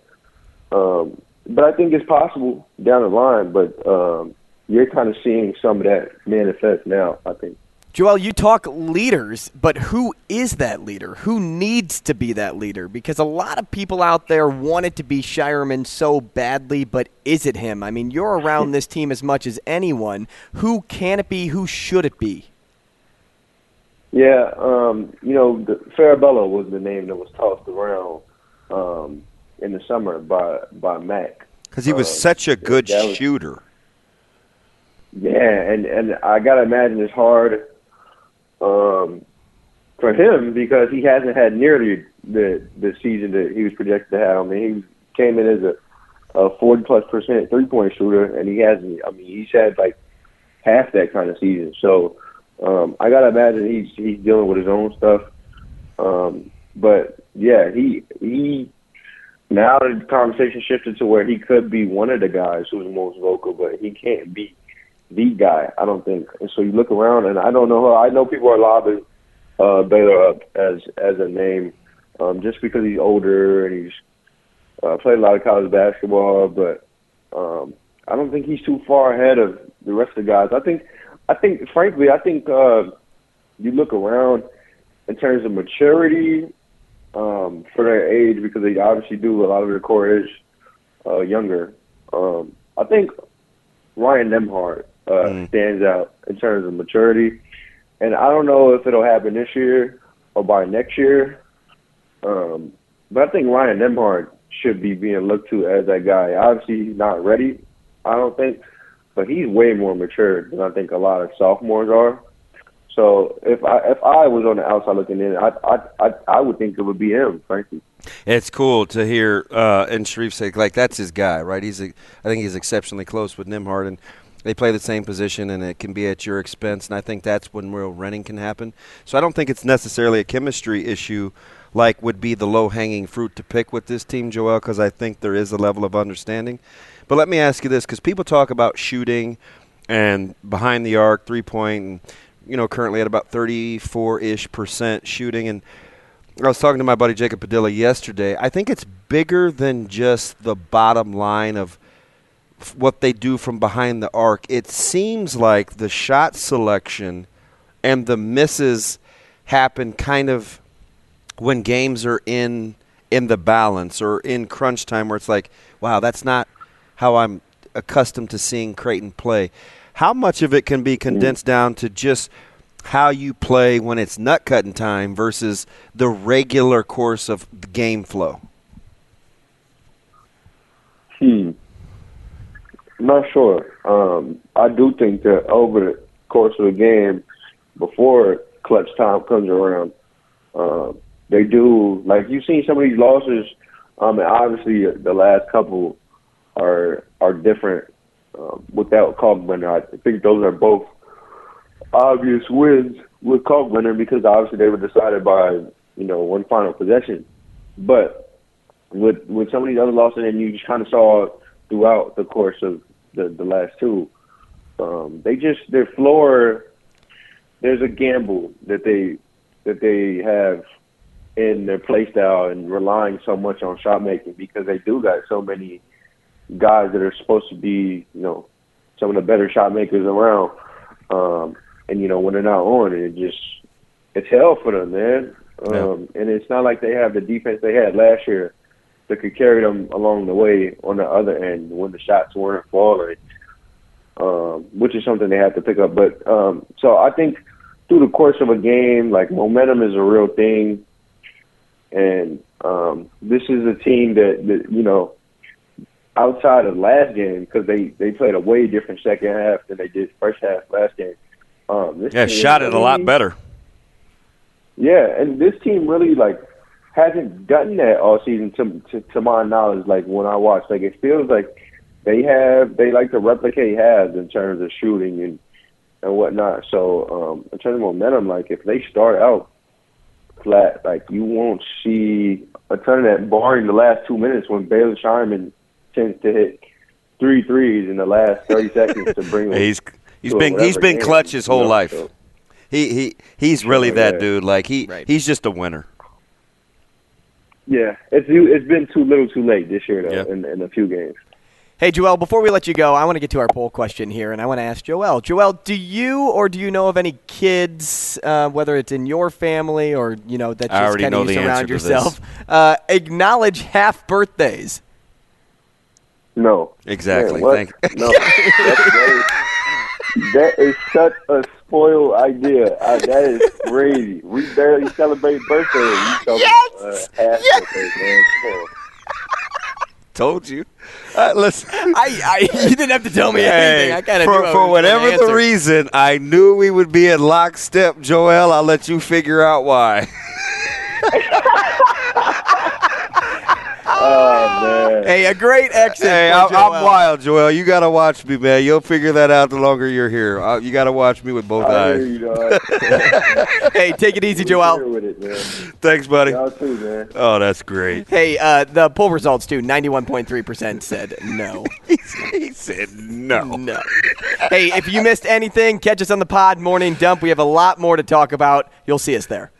um, but I think it's possible down the line. But um, you're kind of seeing some of that manifest now. I think. Joel, you talk leaders, but who is that leader? Who needs to be that leader? Because a lot of people out there want it to be Scheierman so badly, but is it him? I mean, you're around this team as much as anyone. Who can it be? Who should it be? Yeah, um, you know, the, Farabello was the name that was tossed around um, in the summer by by Mac. Because he was Um, such a good was- shooter. Yeah, and and I gotta imagine it's hard, um, for him because he hasn't had nearly the the season that he was projected to have. I mean, he came in as a a 40 plus percent three point shooter, and he hasn't. I mean, he's had like half that kind of season. So um, I gotta imagine he's he's dealing with his own stuff. Um, but yeah, he he now the conversation shifted to where he could be one of the guys who's most vocal, but he can't be the guy. I don't think. And so you look around, and I don't know. I know people are lobbing uh, Baylor up as as a name um, just because he's older and he's uh, played a lot of college basketball, but um, I don't think he's too far ahead of the rest of the guys. I think, I think, frankly, I think uh, you look around in terms of maturity um, for their age because they obviously do a lot of their core is uh, younger. Um, I think Ryan Nembhard uh, Mm. stands out in terms of maturity, and I don't know if it'll happen this year or by next year. Um, but I think Ryan Nembhard should be being looked to as that guy. Obviously, he's not ready, I don't think, but he's way more mature than I think a lot of sophomores are. So if I if I was on the outside looking in, I I I, I would think it would be him, frankly. It's cool to hear uh, and Shereef say like that's his guy, right? He's a, I think he's exceptionally close with Nimhard, and they play the same position, and it can be at your expense. And I think that's when real renting can happen. So I don't think it's necessarily a chemistry issue, like would be the low hanging fruit to pick with this team, Joel, because I think there is a level of understanding. But let me ask you this, because people talk about shooting and behind the arc, three point, and you know currently at about thirty four ish percent shooting, and I was talking to my buddy Jacob Padilla yesterday. I think it's bigger than just the bottom line of what they do from behind the arc. It seems like the shot selection and the misses happen kind of when games are in in the balance or in crunch time where it's like, wow, that's not how I'm accustomed to seeing Creighton play. How much of it can be condensed down to just how you play when it's nut cutting time versus the regular course of the game flow? Hmm. Not sure. Um, I do think that over the course of the game, before clutch time comes around, um, they do like you've seen some of these losses. Um, and obviously the last couple are are different um, without Kalkbrenner. I think those are both obvious wins with Kalkbrenner because obviously they were decided by you know one final possession. But with with some of these other losses, and you just kind of saw throughout the course of the the last two, um, they just their floor. There's a gamble that they that they have in their play style and relying so much on shot making because they do got so many guys that are supposed to be, you know, some of the better shot makers around. Um, and you know, when they're not on, it just it's hell for them, man. Um, and it's not like they have the defense they had last year that could carry them along the way on the other end when the shots weren't falling, um, which is something they have to pick up. But um, so I think through the course of a game, like momentum is a real thing, and um, this is a team that, that you know outside of last game because they they played a way different second half than they did first half last game. Um, this Yeah, team shot it a lot better. Yeah, and this team really like hasn't done that all season to, to to my knowledge. Like when I watch, like it feels like they have they like to replicate halves in terms of shooting and and whatnot. So um, in terms of momentum, like if they start out flat, like you won't see a ton of that, barring the last two minutes when Baylor Scheierman tends to hit three threes in the last thirty seconds to bring them. He's he's to a been he's whatever been clutch his you whole know, life. so- He he he's really Yeah, that dude. Like he he's just a winner. Yeah, it's it's been too little, too late this year though, in, in a few games. Hey, Joel, before we let you go, I want to get to our poll question here, and I want to ask Joel. Joel, do you or do you know of any kids, uh, whether it's in your family or, you know, that I just already kind know of you the surround answer to this. yourself, uh, acknowledge half birthdays? No. Exactly. Man, what? Thank- No. That's, that, is, that is such a spoiled idea. Uh, that is crazy. We barely celebrate birthdays. You talking, Yes! uh, half birthdays, man. Told you. Uh, listen, I, I you didn't have to tell me Hey, anything. I kind of for, for whatever the reason, I knew we would be in lockstep, Joel. I'll let you figure out why. Oh man. Hey, a great exit. Hey, for I'm, I'm wild, Joel. You got to watch me, man. You'll figure that out the longer you're here. Uh, you got to watch me with both I eyes. hear you. Hey, take it easy, Joel. with it, man. Thanks, buddy. Y'all too, man. Oh, that's great. Hey, uh, the poll results too. Ninety-one point three percent said no. he said no. No. Hey, if you missed anything, catch us on the Pod Morning Dump. We have a lot more to talk about. You'll see us there.